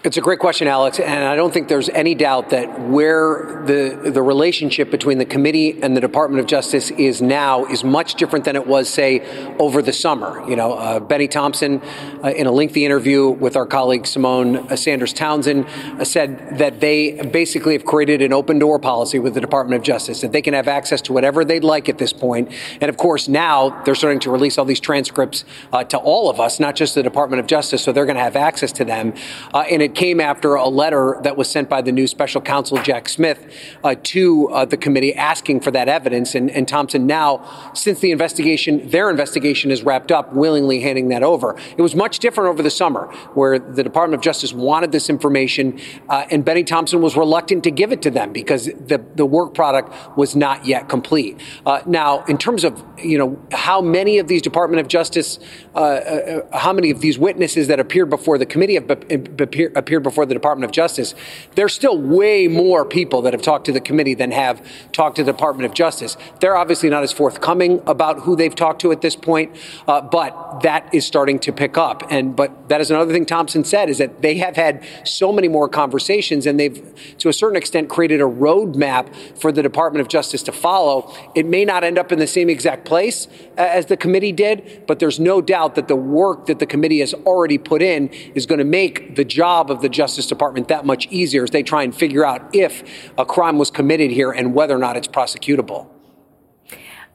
Speaker 3: It's a great question, Alex, and I don't think there's any doubt that where the the relationship between the committee and the Department of Justice is now is much different than it was, say, over the summer. You know, uh, Bennie Thompson, uh, in a lengthy interview with our colleague Symone uh, Sanders Townsend, uh, said that they basically have created an open door policy with the Department of Justice that they can have access to whatever they'd like at this point. And of course, now they're starting to release all these transcripts uh, to all of us, not just the Department of Justice, so they're going to have access to them. Uh, in it came after a letter that was sent by the new special counsel Jack Smith uh, to uh, the committee asking for that evidence. And, and, Thompson now, since the investigation, their investigation is wrapped up, willingly handing that over. It was much different over the summer, where the Department of Justice wanted this information, uh, and Bennie Thompson was reluctant to give it to them because the, the work product was not yet complete. Uh, now, in terms of you know how many of these Department of Justice, uh, uh, how many of these witnesses that appeared before the committee have appeared before the Department of Justice, there's still way more people that have talked to the committee than have talked to the Department of Justice. They're obviously not as forthcoming about who they've talked to at this point, uh, but that is starting to pick up. And but that is another thing Thompson said is that they have had so many more conversations, and they've to a certain extent created a roadmap for the Department of Justice to follow. It may not end up in the same exact place as the committee did, but there's no doubt that the work that the committee has already put in is going to make the job of the Justice Department that much easier as they try and figure out if a crime was committed here and whether or not it's prosecutable.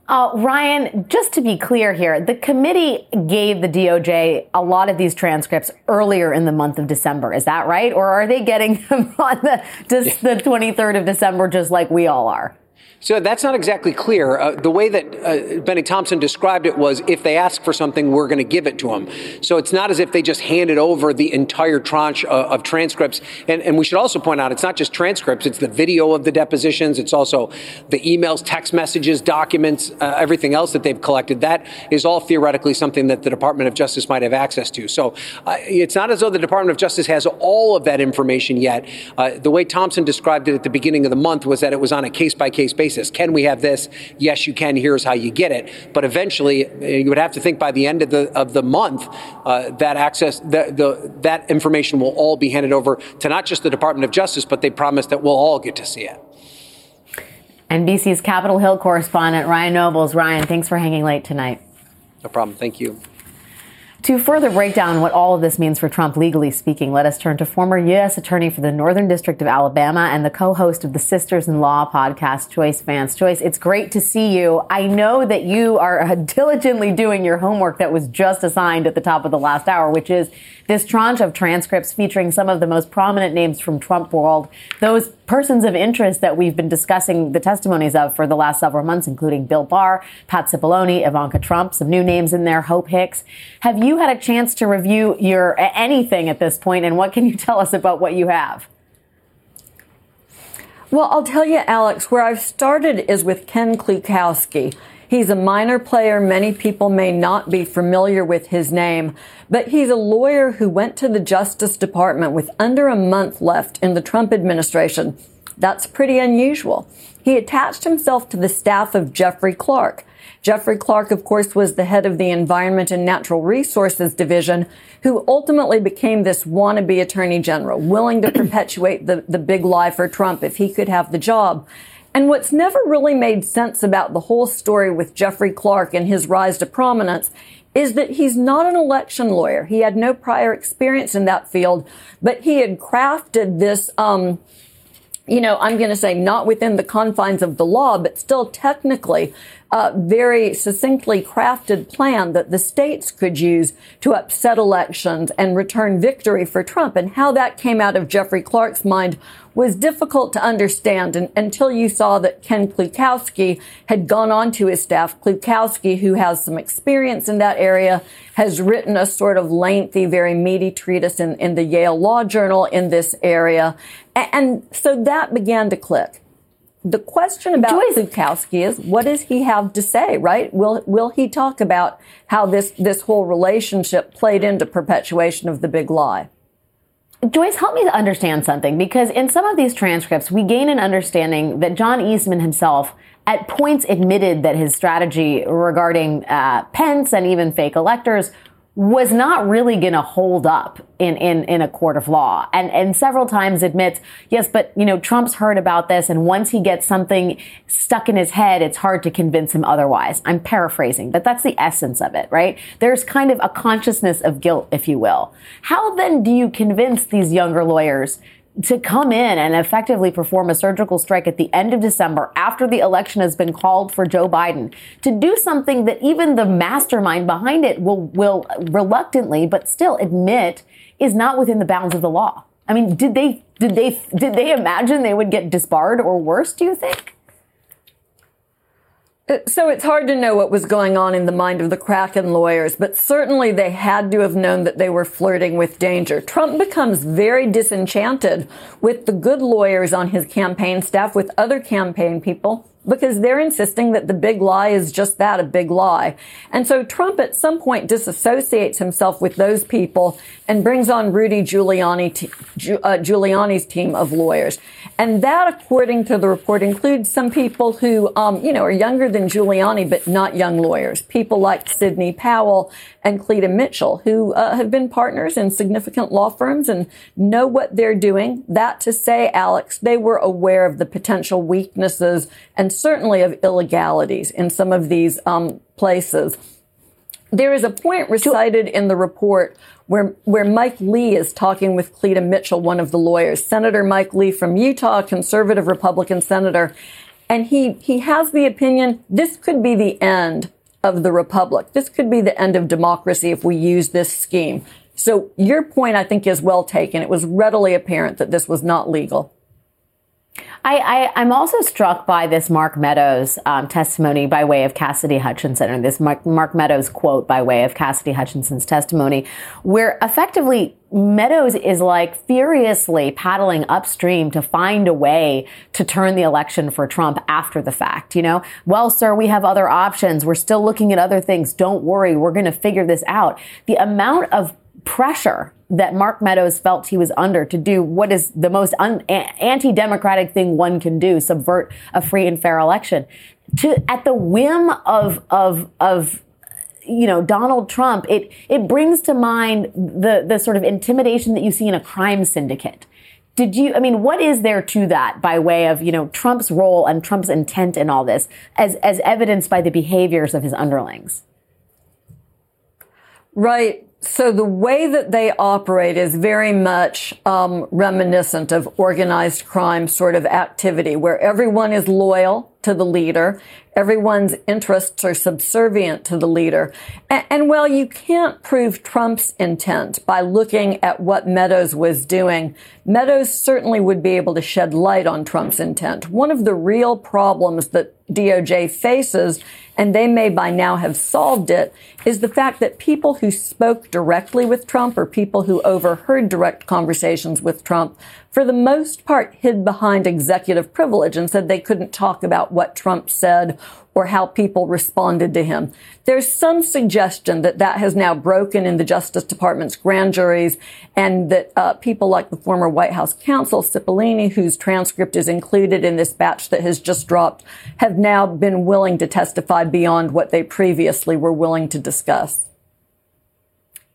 Speaker 1: Uh, Ryan, just to be clear here, the committee gave the DOJ a lot of these transcripts earlier in the month of December. Is that right? Or are they getting them on the, the 23rd of December, just like we all are?
Speaker 3: So that's not exactly clear. Uh, the way that uh, Bennie Thompson described it was if they ask for something, we're going to give it to them. So it's not as if they just handed over the entire tranche uh, of transcripts. And, and, we should also point out it's not just transcripts, it's the video of the depositions, it's also the emails, text messages, documents, uh, everything else that they've collected. That is all theoretically something that the Department of Justice might have access to. So uh, it's not as though the Department of Justice has all of that information yet. Uh, the way Thompson described it at the beginning of the month was that it was on a case by case basis basis. Can we have this? Yes, you can. Here's how you get it. But eventually, you would have to think by the end of the of the month uh, that access the, the that information will all be handed over to not just the Department of Justice, but they promise that we'll all get to see it.
Speaker 1: NBC's Capitol Hill correspondent Ryan Nobles. Ryan, thanks for hanging late tonight.
Speaker 3: No problem. Thank you.
Speaker 1: To further break down what all of this means for Trump legally speaking, let us turn to former U.S. Attorney for the Northern District of Alabama and the co-host of the Sisters in Law podcast, Joyce Vance. Joyce, it's great to see you. I know that you are uh, diligently doing your homework that was just assigned at the top of the last hour, which is this tranche of transcripts featuring some of the most prominent names from Trump world, those persons of interest that we've been discussing the testimonies of for the last several months, including Bill Barr, Pat Cipollone, Ivanka Trump, some new names in there, Hope Hicks. Have you had a chance to review your anything at this point, and what can you tell us about what you have?
Speaker 6: Well, I'll tell you, Alex, where I've started is with Ken Klukowski. He's a minor player. Many people may not be familiar with his name, but he's a lawyer who went to the Justice Department with under a month left in the Trump administration. That's pretty unusual. He attached himself to the staff of Jeffrey Clark. Jeffrey Clark, of course, was the head of the Environment and Natural Resources Division, who ultimately became this wannabe attorney general, willing to perpetuate the, the big lie for Trump if he could have the job. And what's never really made sense about the whole story with Jeffrey Clark and his rise to prominence is that he's not an election lawyer. He had no prior experience in that field, but he had crafted this, um, you know, I'm going to say not within the confines of the law, but still technically uh, very succinctly crafted plan that the states could use to upset elections and return victory for Trump. And how that came out of Jeffrey Clark's mind was difficult to understand and, until you saw that Ken Klukowski had gone on to his staff. Klukowski, who has some experience in that area, has written a sort of lengthy, very meaty treatise in, in the Yale Law Journal in this area. And, and so that began to click the question about Joyce. Klukowski is what does he have to say, right? Will will he talk about how this this whole relationship played into perpetuation of the big lie?
Speaker 1: Joyce, help me to understand something because in some of these transcripts, we gain an understanding that John Eastman himself at points admitted that his strategy regarding uh, Pence and even fake electors was not really going to hold up in, in, in a court of law and, and several times admits, yes, but you know, Trump's heard about this. And once he gets something stuck in his head, it's hard to convince him otherwise. I'm paraphrasing, but that's the essence of it, right? There's kind of a consciousness of guilt, if you will. How then do you convince these younger lawyers to come in and effectively perform a surgical strike at the end of December after the election has been called for Joe Biden to do something that even the mastermind behind it will will reluctantly but still admit is not within the bounds of the law. I mean, did they did they did they imagine they would get disbarred or worse? Do you think?
Speaker 6: Uh, so it's hard to know what was going on in the mind of the Kraken lawyers, but certainly they had to have known that they were flirting with danger. Trump becomes very disenchanted with the good lawyers on his campaign staff, with other campaign people because they're insisting that the big lie is just that, a big lie. And so Trump at some point disassociates himself with those people and brings on Rudy Giuliani, t- uh, Giuliani's team of lawyers. And that, according to the report, includes some people who, um, you know, are younger than Giuliani, but not young lawyers. People like Sidney Powell and Cleta Mitchell, who uh, have been partners in significant law firms and know what they're doing. That to say, Alex, they were aware of the potential weaknesses and certainly of illegalities in some of these um, places. There is a point recited in the report where, where Mike Lee is talking with Cleta Mitchell, one of the lawyers, Senator Mike Lee from Utah, conservative Republican senator. And he, he has the opinion this could be the end of the republic. This could be the end of democracy if we use this scheme. So your point, I think, is well taken. It was readily apparent that this was not legal.
Speaker 1: I, I, am also struck by this Mark Meadows um, testimony by way of Cassidy Hutchinson, or this Mark, Mark Meadows quote by way of Cassidy Hutchinson's testimony, where effectively Meadows is like furiously paddling upstream to find a way to turn the election for Trump after the fact. You know, well, sir, we have other options. We're still looking at other things. Don't worry. We're going to figure this out. The amount of pressure that Mark Meadows felt he was under to do what is the most un- anti-democratic thing one can do, subvert a free and fair election. To at the whim of of of you know Donald Trump, it it brings to mind the the sort of intimidation that you see in a crime syndicate. Did you, I mean, what is there to that by way of, you know, Trump's role and Trump's intent in all this as, as evidenced by the behaviors of his underlings?
Speaker 6: Right. So the way that they operate is very much um, reminiscent of organized crime sort of activity, where everyone is loyal to the leader, everyone's interests are subservient to the leader, and, and while you can't prove Trump's intent by looking at what Meadows was doing, Meadows certainly would be able to shed light on Trump's intent. One of the real problems that DOJ faces, and they may by now have solved it, is the fact that people who spoke directly with Trump or people who overheard direct conversations with Trump, for the most part, hid behind executive privilege and said they couldn't talk about what Trump said or how people responded to him. There's some suggestion that that has now broken in the Justice Department's grand juries and that uh, people like the former White House counsel, Cipollone, whose transcript is included in this batch that has just dropped, have now been willing to testify beyond what they previously were willing to discuss.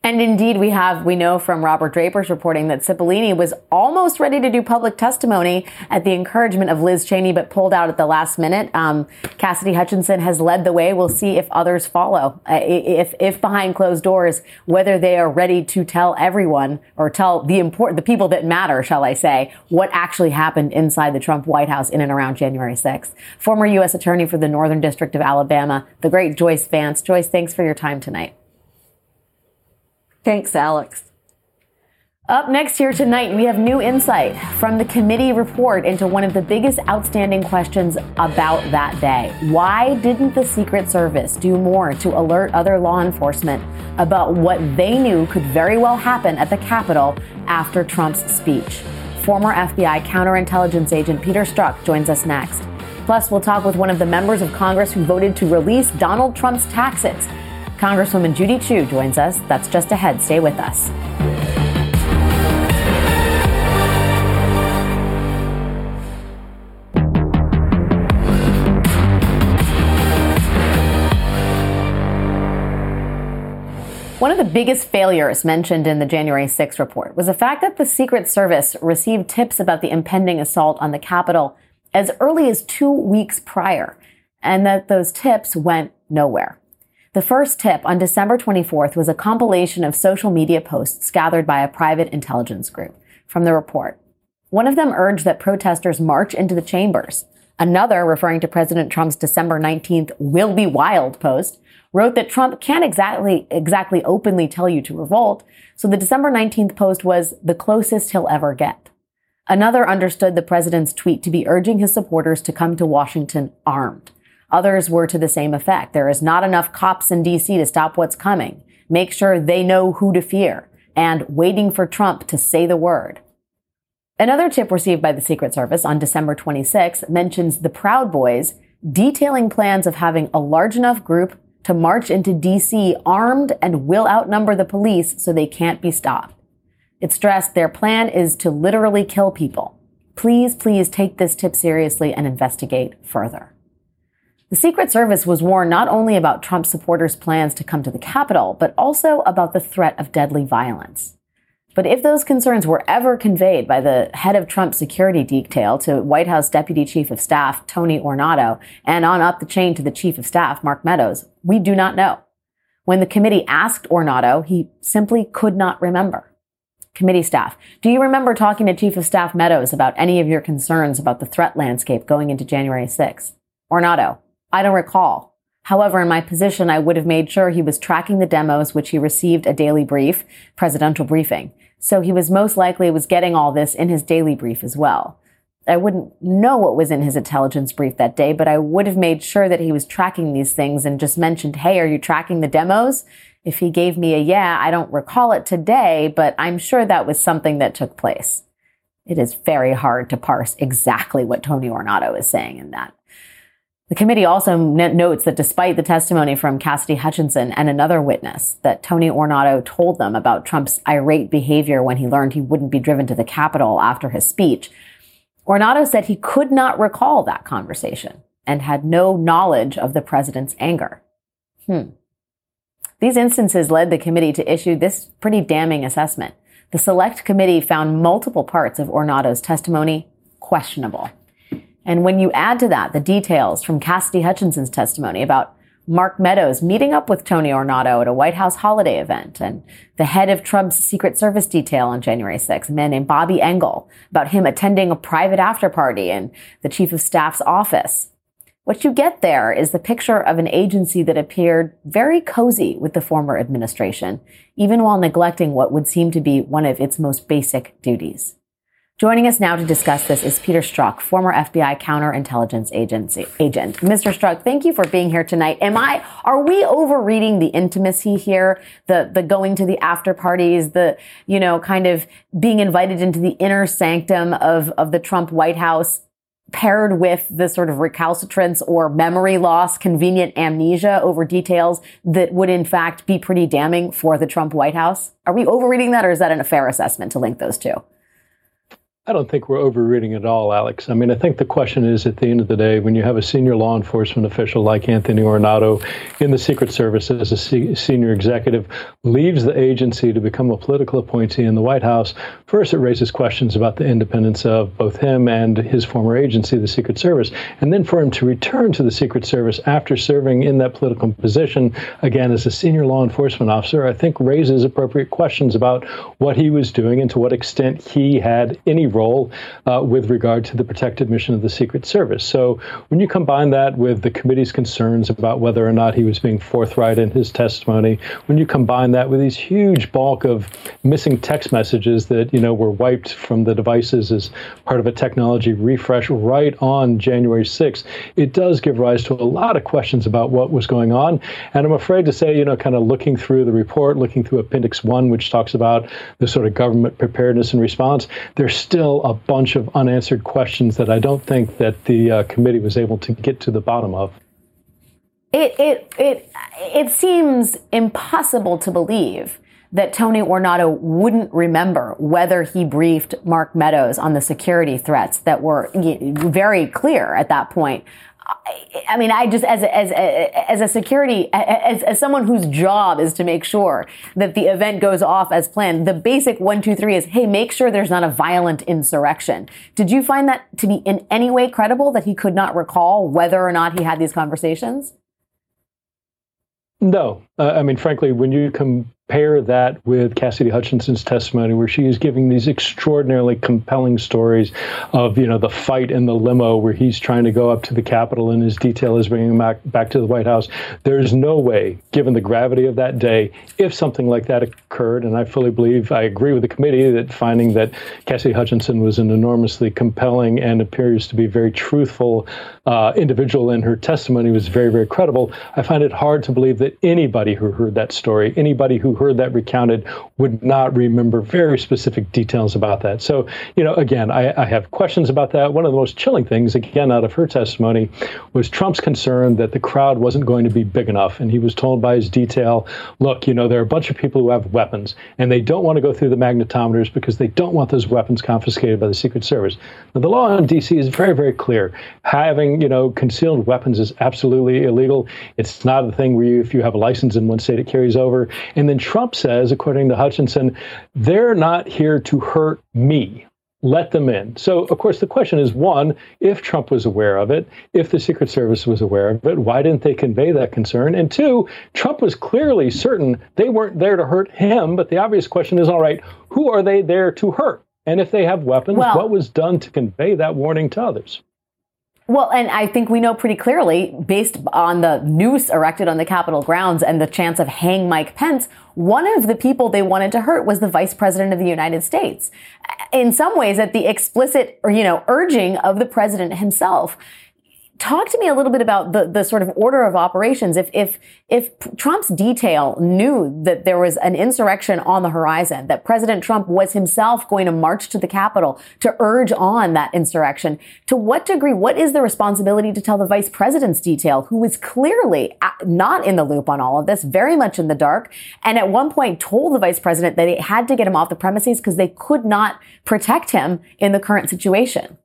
Speaker 1: And indeed, we have, we know from Robert Draper's reporting that Cipollone was almost ready to do public testimony at the encouragement of Liz Cheney, but pulled out at the last minute. Um, Cassidy Hutchinson has led the way. We'll see if others follow. Uh, if, if behind closed doors, whether they are ready to tell everyone or tell the important, the people that matter, shall I say, what actually happened inside the Trump White House in and around January 6th. Former U.S. Attorney for the Northern District of Alabama, the great Joyce Vance. Joyce, thanks for your time tonight.
Speaker 6: Thanks, Alex.
Speaker 1: Up next here tonight, we have new insight from the committee report into one of the biggest outstanding questions about that day. Why didn't the Secret Service do more to alert other law enforcement about what they knew could very well happen at the Capitol after Trump's speech? Former FBI counterintelligence agent Peter Strzok joins us next. Plus, we'll talk with one of the members of Congress who voted to release Donald Trump's taxes. Congresswoman Judy Chu joins us. That's just ahead. Stay with us. One of the biggest failures mentioned in the January 6th report was the fact that the Secret Service received tips about the impending assault on the Capitol as early as two weeks prior, and that those tips went nowhere. The first tip on December 24th was a compilation of social media posts gathered by a private intelligence group from the report. One of them urged that protesters march into the chambers. Another, referring to President Trump's December 19th will be wild post, wrote that Trump can't exactly, exactly openly tell you to revolt. So the December 19th post was the closest he'll ever get. Another understood the president's tweet to be urging his supporters to come to Washington armed. Others were to the same effect. There is not enough cops in DC to stop what's coming. Make sure they know who to fear and waiting for Trump to say the word. Another tip received by the Secret Service on December 26 mentions the Proud Boys detailing plans of having a large enough group to march into DC armed and will outnumber the police so they can't be stopped. It stressed their plan is to literally kill people. Please, please take this tip seriously and investigate further. The Secret Service was warned not only about Trump supporters' plans to come to the Capitol, but also about the threat of deadly violence. But if those concerns were ever conveyed by the head of Trump's security detail to White House Deputy Chief of Staff Tony Ornato and on up the chain to the Chief of Staff Mark Meadows, we do not know. When the committee asked Ornato, he simply could not remember. Committee staff, do you remember talking to Chief of Staff Meadows about any of your concerns about the threat landscape going into January 6th? Ornato, I don't recall. However, in my position, I would have made sure he was tracking the demos, which he received a daily brief, presidential briefing. So he was most likely was getting all this in his daily brief as well. I wouldn't know what was in his intelligence brief that day, but I would have made sure that he was tracking these things and just mentioned, Hey, are you tracking the demos? If he gave me a yeah, I don't recall it today, but I'm sure that was something that took place. It is very hard to parse exactly what Tony Ornato is saying in that. The committee also notes that despite the testimony from Cassidy Hutchinson and another witness, that Tony Ornato told them about Trump's irate behavior when he learned he wouldn't be driven to the Capitol after his speech, Ornato said he could not recall that conversation and had no knowledge of the president's anger. Hmm. These instances led the committee to issue this pretty damning assessment. The select committee found multiple parts of Ornato's testimony questionable. And when you add to that the details from Cassidy Hutchinson's testimony about Mark Meadows meeting up with Tony Ornato at a White House holiday event and the head of Trump's Secret Service detail on January 6th, a man named Bobby Engel, about him attending a private after party in the chief of staff's office. What you get there is the picture of an agency that appeared very cozy with the former administration, even while neglecting what would seem to be one of its most basic duties. Joining us now to discuss this is Peter Strzok, former FBI counterintelligence agency agent. Mr. Strzok, thank you for being here tonight. Am I, are we overreading the intimacy here? The, the going to the after parties, the, you know, kind of being invited into the inner sanctum of, of the Trump White House paired with the sort of recalcitrance or memory loss, convenient amnesia over details that would in fact be pretty damning for the Trump White House? Are we overreading that or is that an, fair assessment to link those two?
Speaker 7: I don't think we're overreading it all, Alex. I mean, I think the question is at the end of the day, when you have a senior law enforcement official like Anthony Ornato in the Secret Service as a senior executive leaves the agency to become a political appointee in the White House, first it raises questions about the independence of both him and his former agency, the Secret Service. And then for him to return to the Secret Service after serving in that political position, again, as a senior law enforcement officer, I think raises appropriate questions about what he was doing and to what extent he had any uh, with regard to the protective mission of the Secret Service. So when you combine that with the committee's concerns about whether or not he was being forthright in his testimony, when you combine that with these huge bulk of missing text messages that you know were wiped from the devices as part of a technology refresh right on January 6th, it does give rise to a lot of questions about what was going on. And I'm afraid to say, you know, kind of looking through the report, looking through Appendix One, which talks about the sort of government preparedness and response, there's still still a bunch of unanswered questions that I don't think that the uh, committee was able to get to the bottom of.
Speaker 1: It it it it seems impossible to believe that Tony Ornato wouldn't remember whether he briefed Mark Meadows on the security threats that were very clear at that point I mean, I just as a, as a, as a security as, as someone whose job is to make sure that the event goes off as planned. The basic one two three is hey, make sure there's not a violent insurrection. Did you find that to be in any way credible that he could not recall whether or not he had these conversations?
Speaker 7: No, uh, I mean, frankly, when you come pair that with Cassidy Hutchinson's testimony, where she is giving these extraordinarily compelling stories of, you know, the fight in the limo where he's trying to go up to the Capitol and his detail is bringing him back, back to the White House. There's no way, given the gravity of that day, if something like that occurred, and I fully believe, I agree with the committee that finding that Cassidy Hutchinson was an enormously compelling and appears to be very truthful uh, individual in her testimony was very, very credible. I find it hard to believe that anybody who heard that story, anybody who heard that recounted, would not remember very specific details about that. So, you know, again, I, I have questions about that. One of the most chilling things, again, out of her testimony, was Trump's concern that the crowd wasn't going to be big enough. And he was told by his detail, look, you know, there are a bunch of people who have weapons, and they don't want to go through the magnetometers because they don't want those weapons confiscated by the Secret Service. Now, the law in D.C. is very, very clear. Having you know, concealed weapons is absolutely illegal. It's not a thing where you, if you have a license in one state, it carries over. And then Trump says, according to Hutchinson, they're not here to hurt me. Let them in. So, of course, the question is one, if Trump was aware of it, if the Secret Service was aware of it, why didn't they convey that concern? And two, Trump was clearly certain they weren't there to hurt him. But the obvious question is all right, who are they there to hurt? And if they have weapons, well, what was done to convey that warning to others?
Speaker 1: Well, and I think we know pretty clearly, based on the noose erected on the Capitol grounds and the chance of hang Mike Pence, one of the people they wanted to hurt was the vice president of the United States. In some ways, at the explicit, you know, urging of the president himself talk to me a little bit about the, the sort of order of operations. If, if, if Trump's detail knew that there was an insurrection on the horizon, that President Trump was himself going to march to the Capitol to urge on that insurrection, to what degree, what is the responsibility to tell the vice president's detail, who was clearly uh, not in the loop on all of this, very much in the dark, and at one point told the vice president that they had to get him off the premises because they could not protect him in the current situation?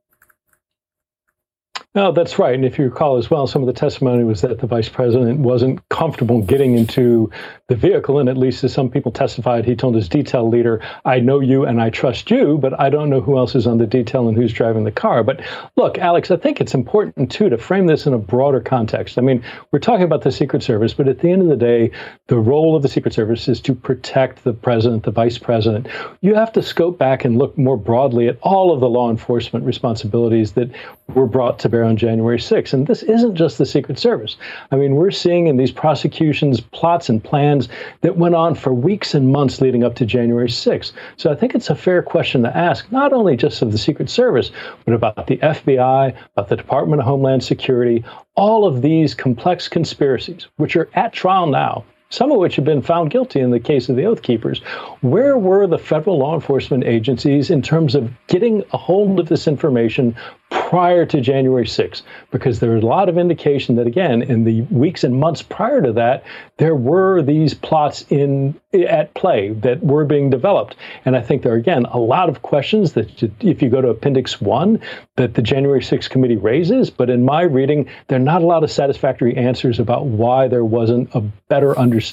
Speaker 7: No, that's right. And if you recall as well, some of the testimony was that the vice president wasn't comfortable getting into the vehicle. And at least as some people testified, he told his detail leader, I know you and I trust you, but I don't know who else is on the detail and who's driving the car. But look, Alex, I think it's important too to frame this in a broader context. I mean, we're talking about the Secret Service, but at the end of the day, the role of the Secret Service is to protect the president, the vice president. You have to scope back and look more broadly at all of the law enforcement responsibilities that were brought to bear on January 6th. And this isn't just the Secret Service. I mean, we're seeing in these prosecutions plots and plans that went on for weeks and months leading up to January 6th. So I think it's a fair question to ask, not only just of the Secret Service, but about the FBI, about the Department of Homeland Security, all of these complex conspiracies, which are at trial now, some of which have been found guilty in the case of the Oath Keepers. Where were the federal law enforcement agencies in terms of getting a hold of this information prior to January 6th? Because there was a lot of indication that, again, in the weeks and months prior to that, there were these plots in at play that were being developed. And I think there are, again, a lot of questions that, if you go to Appendix 1, that the January 6th committee raises. But in my reading, there are not a lot of satisfactory answers about why there wasn't a better understanding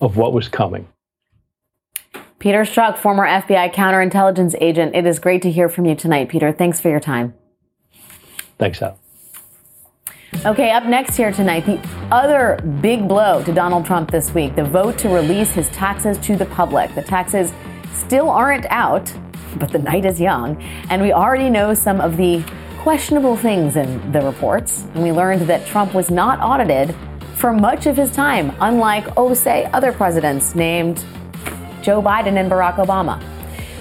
Speaker 7: of what was coming.
Speaker 1: Peter Strzok, former FBI counterintelligence agent. It is great to hear from you tonight, Peter. Thanks for your time.
Speaker 7: Thanks, Al.
Speaker 1: Okay, up next here tonight, the other big blow to Donald Trump this week the vote to release his taxes to the public. The taxes still aren't out, but the night is young, and we already know some of the questionable things in the reports. And we learned that Trump was not audited for much of his time, unlike, oh, say, other presidents named Joe Biden and Barack Obama.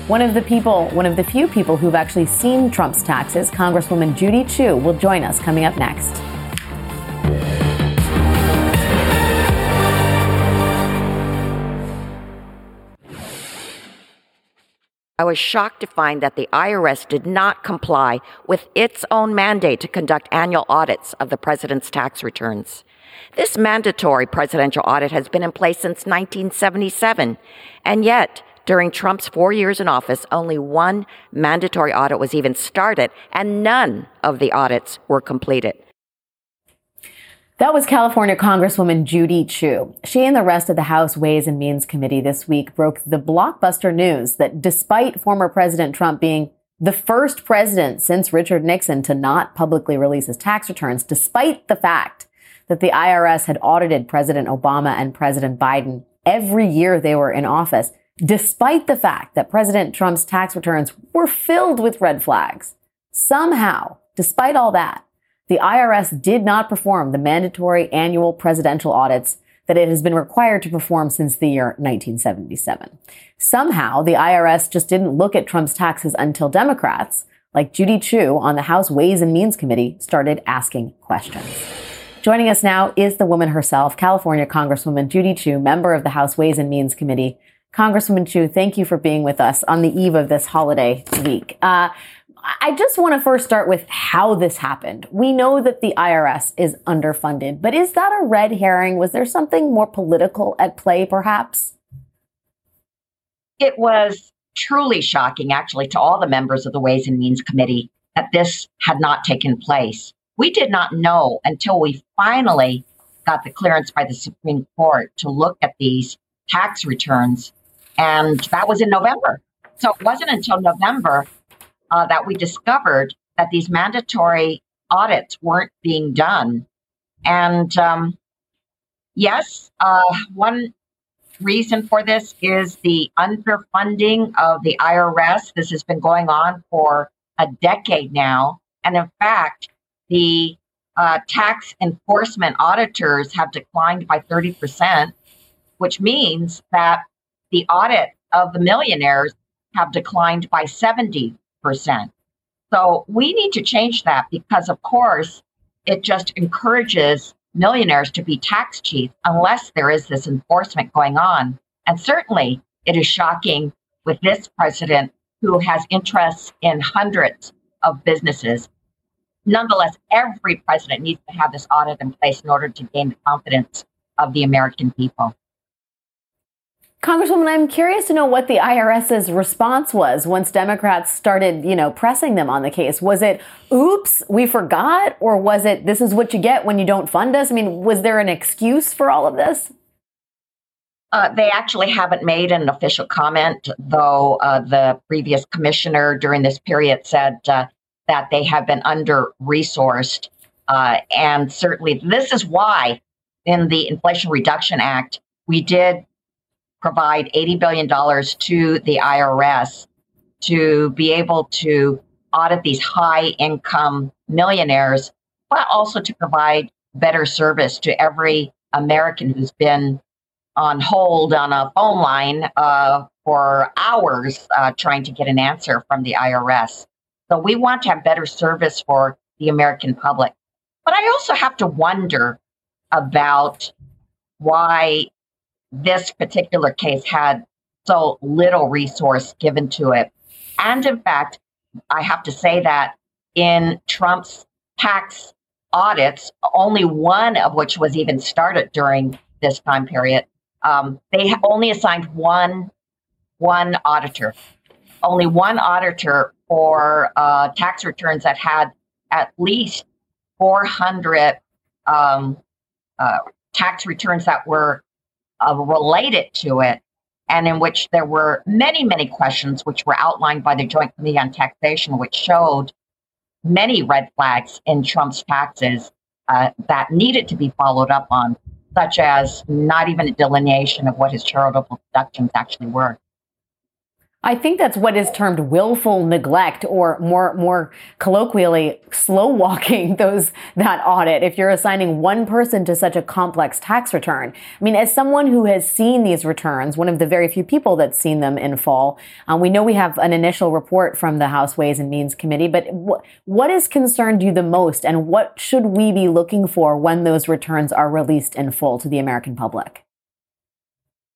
Speaker 1: One of the people, one of the few people who've actually seen Trump's taxes, Congresswoman Judy Chu, will join us coming up next.
Speaker 8: I was shocked to find that the IRS did not comply with its own mandate to conduct annual audits of the president's tax returns. This mandatory presidential audit has been in place since 1977, and yet during Trump's four years in office, only one mandatory audit was even started, and none of the audits were completed.
Speaker 1: That was California Congresswoman Judy Chu. She and the rest of the House Ways and Means Committee this week broke the blockbuster news that despite former President Trump being the first president since Richard Nixon to not publicly release his tax returns, despite the fact that the IRS had audited President Obama and President Biden every year they were in office, despite the fact that President Trump's tax returns were filled with red flags. Somehow, despite all that, the IRS did not perform the mandatory annual presidential audits that it has been required to perform since the year 1977. Somehow, the IRS just didn't look at Trump's taxes until Democrats, like Judy Chu on the House Ways and Means Committee, started asking questions. Joining us now is the woman herself, California Congresswoman Judy Chu, member of the House Ways and Means Committee. Congresswoman Chu, thank you for being with us on the eve of this holiday week. Uh, I just want to first start with how this happened. We know that the IRS is underfunded, but is that a red herring? Was there something more political at play, perhaps?
Speaker 8: It was truly shocking, actually, to all the members of the Ways and Means Committee that this had not taken place. We did not know until we finally got the clearance by the Supreme Court to look at these tax returns. And that was in November. So it wasn't until November uh, that we discovered that these mandatory audits weren't being done. And um, yes, uh, one reason for this is the underfunding of the IRS. This has been going on for a decade now. And in fact, the uh, tax enforcement auditors have declined by 30%, which means that the audit of the millionaires have declined by 70%. So we need to change that because, of course, it just encourages millionaires to be tax cheats unless there is this enforcement going on. And certainly it is shocking with this president who has interests in hundreds of businesses. Nonetheless, every president needs to have this audit in place in order to gain the confidence of the American people.
Speaker 1: Congresswoman, I'm curious to know what the IRS's response was once Democrats started, you know, pressing them on the case. Was it, oops, we forgot? Or was it, this is what you get when you don't fund us? I mean, was there an excuse for all of this?
Speaker 8: Uh, they actually haven't made an official comment, though uh, the previous commissioner during this period said uh, that they have been under resourced. Uh, and certainly, this is why in the Inflation Reduction Act, we did provide $80 billion to the IRS to be able to audit these high income millionaires, but also to provide better service to every American who's been on hold on a phone line uh, for hours uh, trying to get an answer from the IRS. So we want to have better service for the American public. But I also have to wonder about why this particular case had so little resource given to it. And in fact, I have to say that in Trump's tax audits, only one of which was even started during this time period, um, they only assigned one one auditor, only one auditor for uh, tax returns that had at least 400 um, uh, tax returns that were uh, related to it, and in which there were many, many questions which were outlined by the Joint Committee on Taxation, which showed many red flags in Trump's taxes uh, that needed to be followed up on, such as not even a delineation of what his charitable deductions actually were.
Speaker 1: I think that's what is termed willful neglect or more, more colloquially, slow walking those, that audit if you're assigning one person to such a complex tax return. I mean, as someone who has seen these returns, one of the very few people that's seen them in full, um, we know we have an initial report from the House Ways and Means Committee, but wh- what has concerned you the most and what should we be looking for when those returns are released in full to the American public?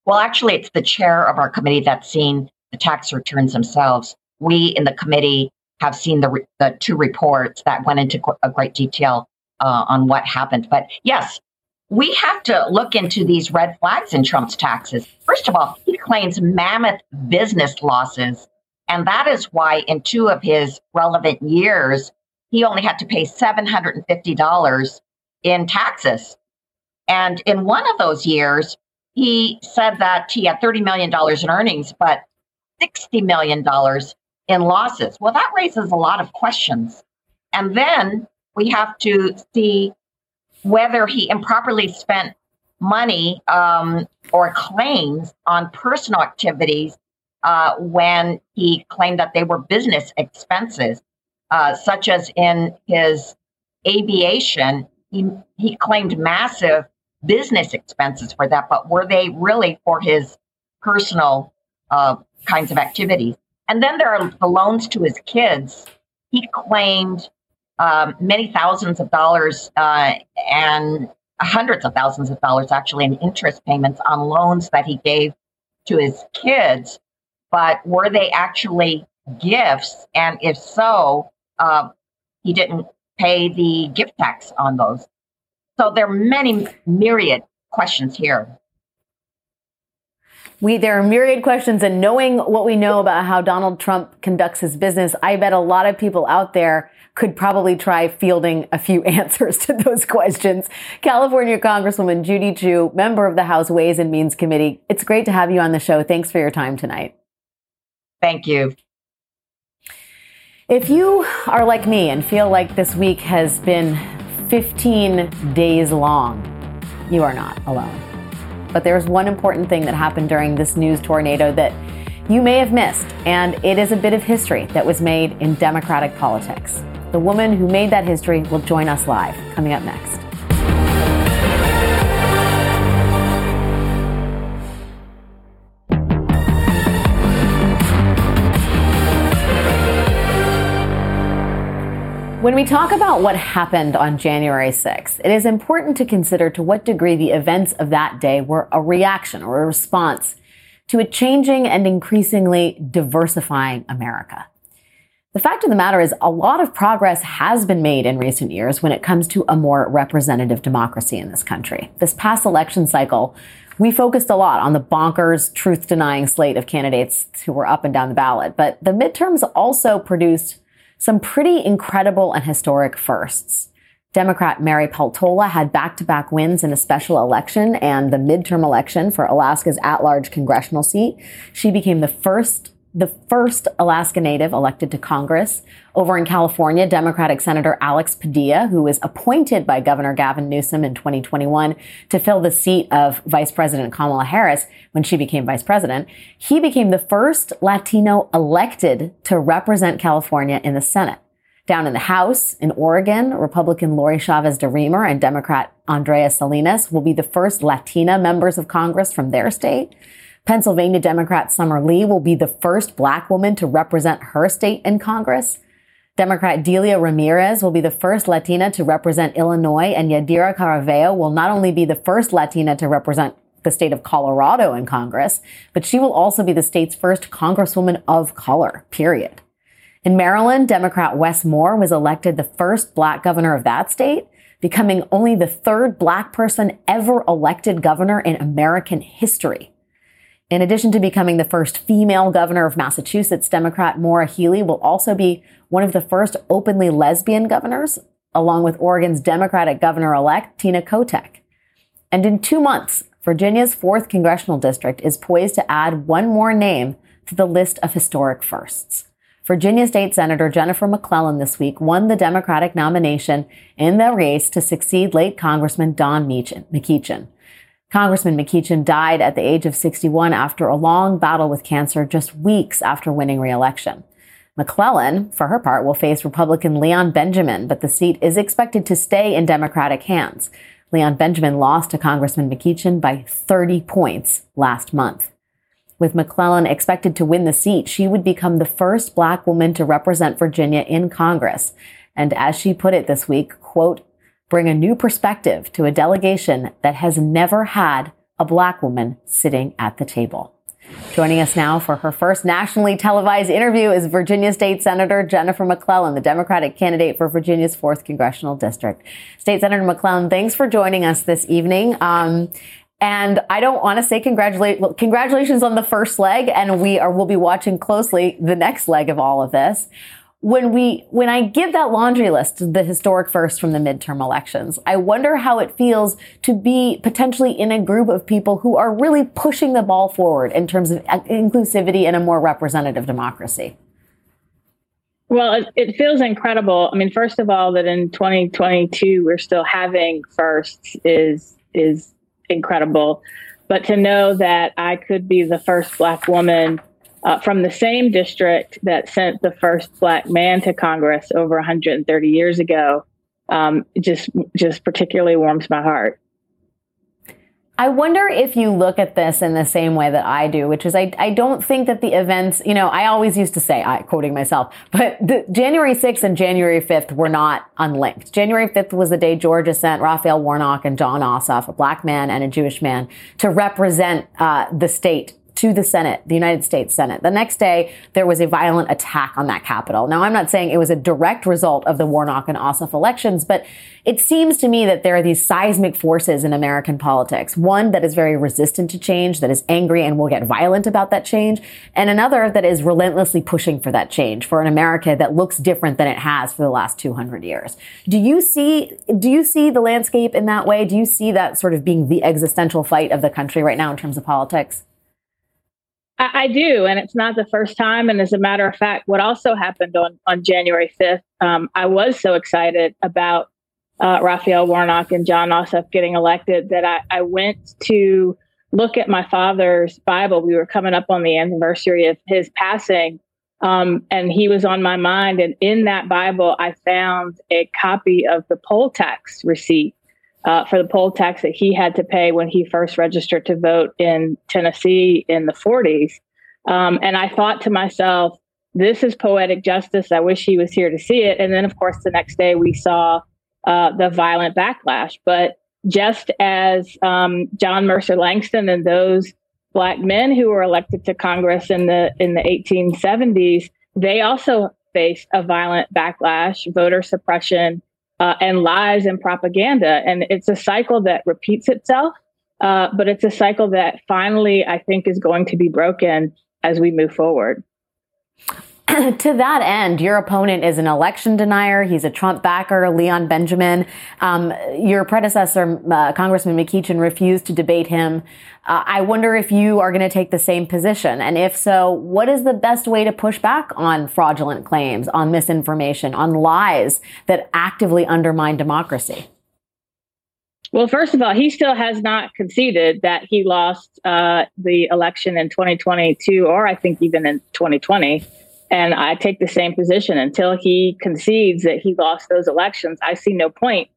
Speaker 8: Well, actually, it's the chair of our committee that's seen the tax returns themselves. We in the committee have seen the, the two reports that went into a great detail uh, on what happened. But yes, we have to look into these red flags in Trump's taxes. First of all, he claims mammoth business losses. And that is why in two of his relevant years, he only had to pay $750 in taxes. And in one of those years, he said that he had $30 million in earnings, but $60 million in losses. Well, that raises a lot of questions. And then we have to see whether he improperly spent money um, or claims on personal activities uh, when he claimed that they were business expenses, uh, such as in his aviation. He, he claimed massive business expenses for that, but were they really for his personal uh, kinds of activities? And then there are the loans to his kids. He claimed um, many thousands of dollars uh, and hundreds of thousands of dollars actually in interest payments on loans that he gave to his kids. But were they actually gifts? And if so, uh, he didn't pay the gift tax on those. So there are many myriad questions here.
Speaker 1: We there are myriad questions, and knowing what we know about how Donald Trump conducts his business, I bet a lot of people out there could probably try fielding a few answers to those questions. California Congresswoman Judy Chu, member of the House Ways and Means Committee. It's great to have you on the show. Thanks for your time tonight.
Speaker 8: Thank you.
Speaker 1: If you are like me and feel like this week has been 15 days long, you are not alone. But there's one important thing that happened during this news tornado that you may have missed, and it is a bit of history that was made in Democratic politics. The woman who made that history will join us live coming up next. When we talk about what happened on January 6th, it is important to consider to what degree the events of that day were a reaction or a response to a changing and increasingly diversifying America. The fact of the matter is a lot of progress has been made in recent years when it comes to a more representative democracy in this country. This past election cycle, we focused a lot on the bonkers, truth denying slate of candidates who were up and down the ballot, but the midterms also produced some pretty incredible and historic firsts. Democrat Mary Peltola had back-to-back wins in a special election and the midterm election for Alaska's at-large congressional seat. She became the first the first Alaska Native elected to Congress. Over in California, Democratic Senator Alex Padilla, who was appointed by Governor Gavin Newsom in 2021 to fill the seat of Vice President Kamala Harris when she became vice president, he became the first Latino elected to represent California in the Senate. Down in the House in Oregon, Republican Lori Chavez DeRemer and Democrat Andrea Salinas will be the first Latina members of Congress from their state. Pennsylvania Democrat Summer Lee will be the first black woman to represent her state in Congress. Democrat Delia Ramirez will be the first Latina to represent Illinois, and Yadira Caraveo will not only be the first Latina to represent the state of Colorado in Congress, but she will also be the state's first Congresswoman of color, period. In Maryland, Democrat Wes Moore was elected the first black governor of that state, becoming only the third black person ever elected governor in American history. In addition to becoming the first female governor of Massachusetts, Democrat Maura Healey will also be one of the first openly lesbian governors, along with Oregon's Democratic governor elect, Tina Kotek. And in two months, Virginia's 4th congressional district is poised to add one more name to the list of historic firsts. Virginia State Senator Jennifer McClellan this week won the Democratic nomination in the race to succeed late Congressman Don McEachin. Congressman McEachin died at the age of 61 after a long battle with cancer just weeks after winning re-election. McClellan, for her part, will face Republican Leon Benjamin, but the seat is expected to stay in Democratic hands. Leon Benjamin lost to Congressman McEachin by 30 points last month. With McClellan expected to win the seat, she would become the first black woman to represent Virginia in Congress. And as she put it this week, quote, bring a new perspective to a delegation that has never had a black woman sitting at the table. Joining us now for her first nationally televised interview is Virginia State Senator Jennifer McClellan, the Democratic candidate for Virginia's 4th Congressional District. State Senator McClellan, thanks for joining us this evening. Um, and I don't want to say congratulate, congratulations on the first leg, and we are, will be watching closely the next leg of all of this when we when I give that laundry list, the historic first from the midterm elections, I wonder how it feels to be potentially in a group of people who are really pushing the ball forward in terms of uh, inclusivity and a more representative democracy.
Speaker 9: Well, it, it feels incredible. I mean, first of all, that in 2022 we're still having firsts is is incredible. But to know that I could be the first Black woman uh, from the same district that sent the first Black man to Congress over 130 years ago um, just just particularly warms my heart.
Speaker 1: I wonder if you look at this in the same way that I do, which is I, I don't think that the events, you know, I always used to say, I quoting myself, but the January 6th and January 5th were not unlinked. January 5th was the day Georgia sent Raphael Warnock and Jon Ossoff, a black man and a Jewish man, to represent uh, the state to the Senate, the United States Senate. The next day, there was a violent attack on that Capitol. Now, I'm not saying it was a direct result of the Warnock and Ossoff elections, but it seems to me that there are these seismic forces in American politics. One that is very resistant to change, that is angry and will get violent about that change, and another that is relentlessly pushing for that change for an America that looks different than it has for the last 200 years. Do you see, do you see the landscape in that way? Do you see that sort of being the existential fight of the country right now in terms of politics?
Speaker 9: I, I, do, and it's not the first time. And as a matter of fact, what also happened on on January fifth, um, I was so excited about uh, Raphael Warnock and Jon Ossoff getting elected that I, I went to look at my father's Bible. We were coming up on the anniversary of his passing. Um, and he was on my mind. And in that Bible, I found a copy of the poll tax receipt uh, for the poll tax that he had to pay when he first registered to vote in Tennessee in the 40s. Um, and I thought to myself, this is poetic justice. I wish he was here to see it. And then, of course, the next day we saw uh, the violent backlash. But just as um, John Mercer Langston and those black men who were elected to Congress in the in the 1870s, they also faced a violent backlash, voter suppression, uh, and lies and propaganda. And it's a cycle that repeats itself, uh, but it's a cycle that finally, I think, is going to be broken as we move forward.
Speaker 1: to that end, your opponent is an election denier. He's a Trump backer, Leon Benjamin. Um, your predecessor, uh, Congressman McEachin, refused to debate him. Uh, I wonder if you are going to take the same position. And if so, what is the best way to push back on fraudulent claims, on misinformation, on lies that actively undermine democracy?
Speaker 9: Well, first of all, he still has not conceded that he lost uh, the election in 2022, or I think even in 2020. And I take the same position until he concedes that he lost those elections. I see no point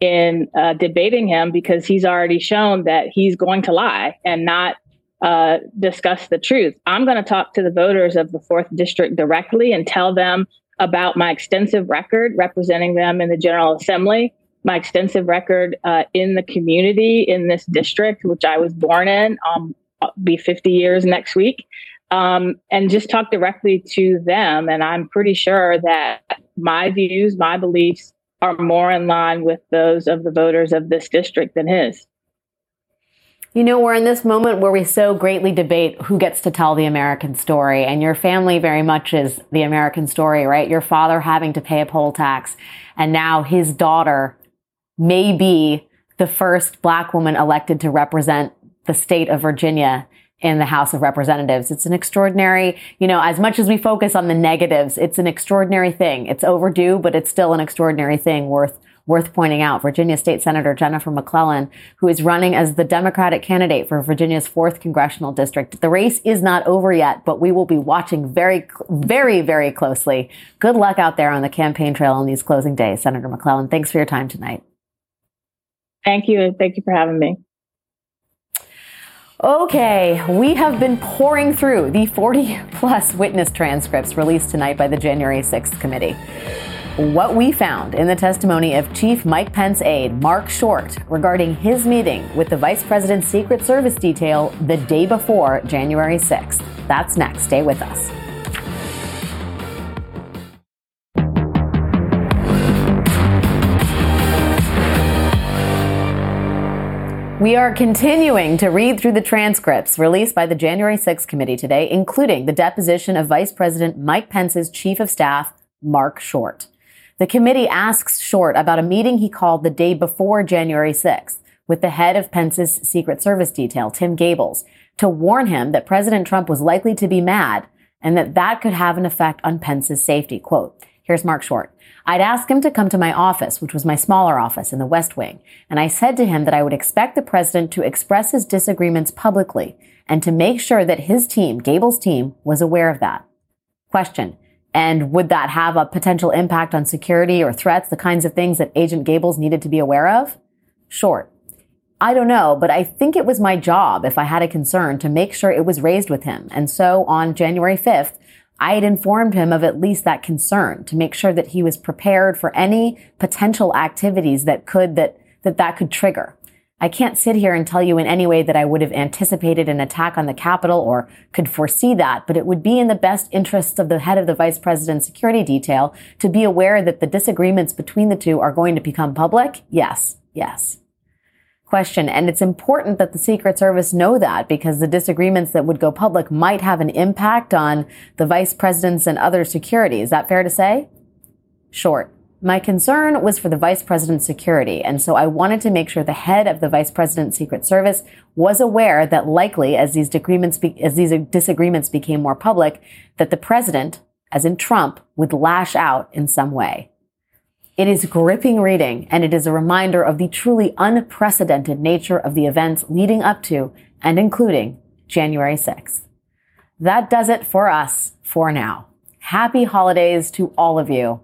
Speaker 9: in uh, debating him because he's already shown that he's going to lie and not uh, discuss the truth. I'm going to talk to the voters of the fourth district directly and tell them about my extensive record representing them in the General Assembly, my extensive record uh, in the community in this district, which I was born in. Um, I'll be 50 years next week um, and just talk directly to them. And I'm pretty sure that my views, my beliefs are more in line with those of the voters of this district than his.
Speaker 1: You know, we're in this moment where we so greatly debate who gets to tell the American story, and your family very much is the American story, right? Your father having to pay a poll tax, and now his daughter may be the first black woman elected to represent the state of Virginia in the House of Representatives. It's an extraordinary, you know, as much as we focus on the negatives, it's an extraordinary thing. It's overdue, but it's still an extraordinary thing worth worth pointing out. Virginia State Senator Jennifer McClellan, who is running as the Democratic candidate for Virginia's 4th congressional district. The race is not over yet, but we will be watching very very very closely. Good luck out there on the campaign trail on these closing days, Senator McClellan. Thanks for your time tonight.
Speaker 9: Thank you. And thank you for having me.
Speaker 1: Okay, we have been pouring through the 40 plus witness transcripts released tonight by the January 6th committee. What we found in the testimony of Chief Mike Pence aide Mark Short regarding his meeting with the Vice President's Secret Service detail the day before January 6th. That's next. Stay with us. We are continuing to read through the transcripts released by the January 6th committee today, including the deposition of Vice President Mike Pence's chief of staff, Mark Short. The committee asks Short about a meeting he called the day before January 6th with the head of Pence's Secret Service detail, Tim Giebels, to warn him that President Trump was likely to be mad and that that could have an effect on Pence's safety. Quote, Here's Mark Short. I'd asked him to come to my office, which was my smaller office in the West Wing, and I said to him that I would expect the president to express his disagreements publicly and to make sure that his team, Giebels' team, was aware of that. Question. And would that have a potential impact on security or threats, the kinds of things that Agent Giebels needed to be aware of? Short. I don't know, but I think it was my job, if I had a concern, to make sure it was raised with him. And so on January 5th, I had informed him of at least that concern to make sure that he was prepared for any potential activities that could, that, that that could trigger. I can't sit here and tell you in any way that I would have anticipated an attack on the Capitol or could foresee that, but it would be in the best interests of the head of the vice president's security detail to be aware that the disagreements between the two are going to become public. Yes, yes question. And it's important that the Secret Service know that because the disagreements that would go public might have an impact on the vice presidents and other security. Is that fair to say? Short. My concern was for the vice president's security, and so I wanted to make sure the head of the vice president's secret service was aware that likely, as these disagreements, be- as these disagreements became more public, that the president, as in Trump, would lash out in some way. It is gripping reading, and it is a reminder of the truly unprecedented nature of the events leading up to and including January 6th. That does it for us for now. Happy holidays to all of you.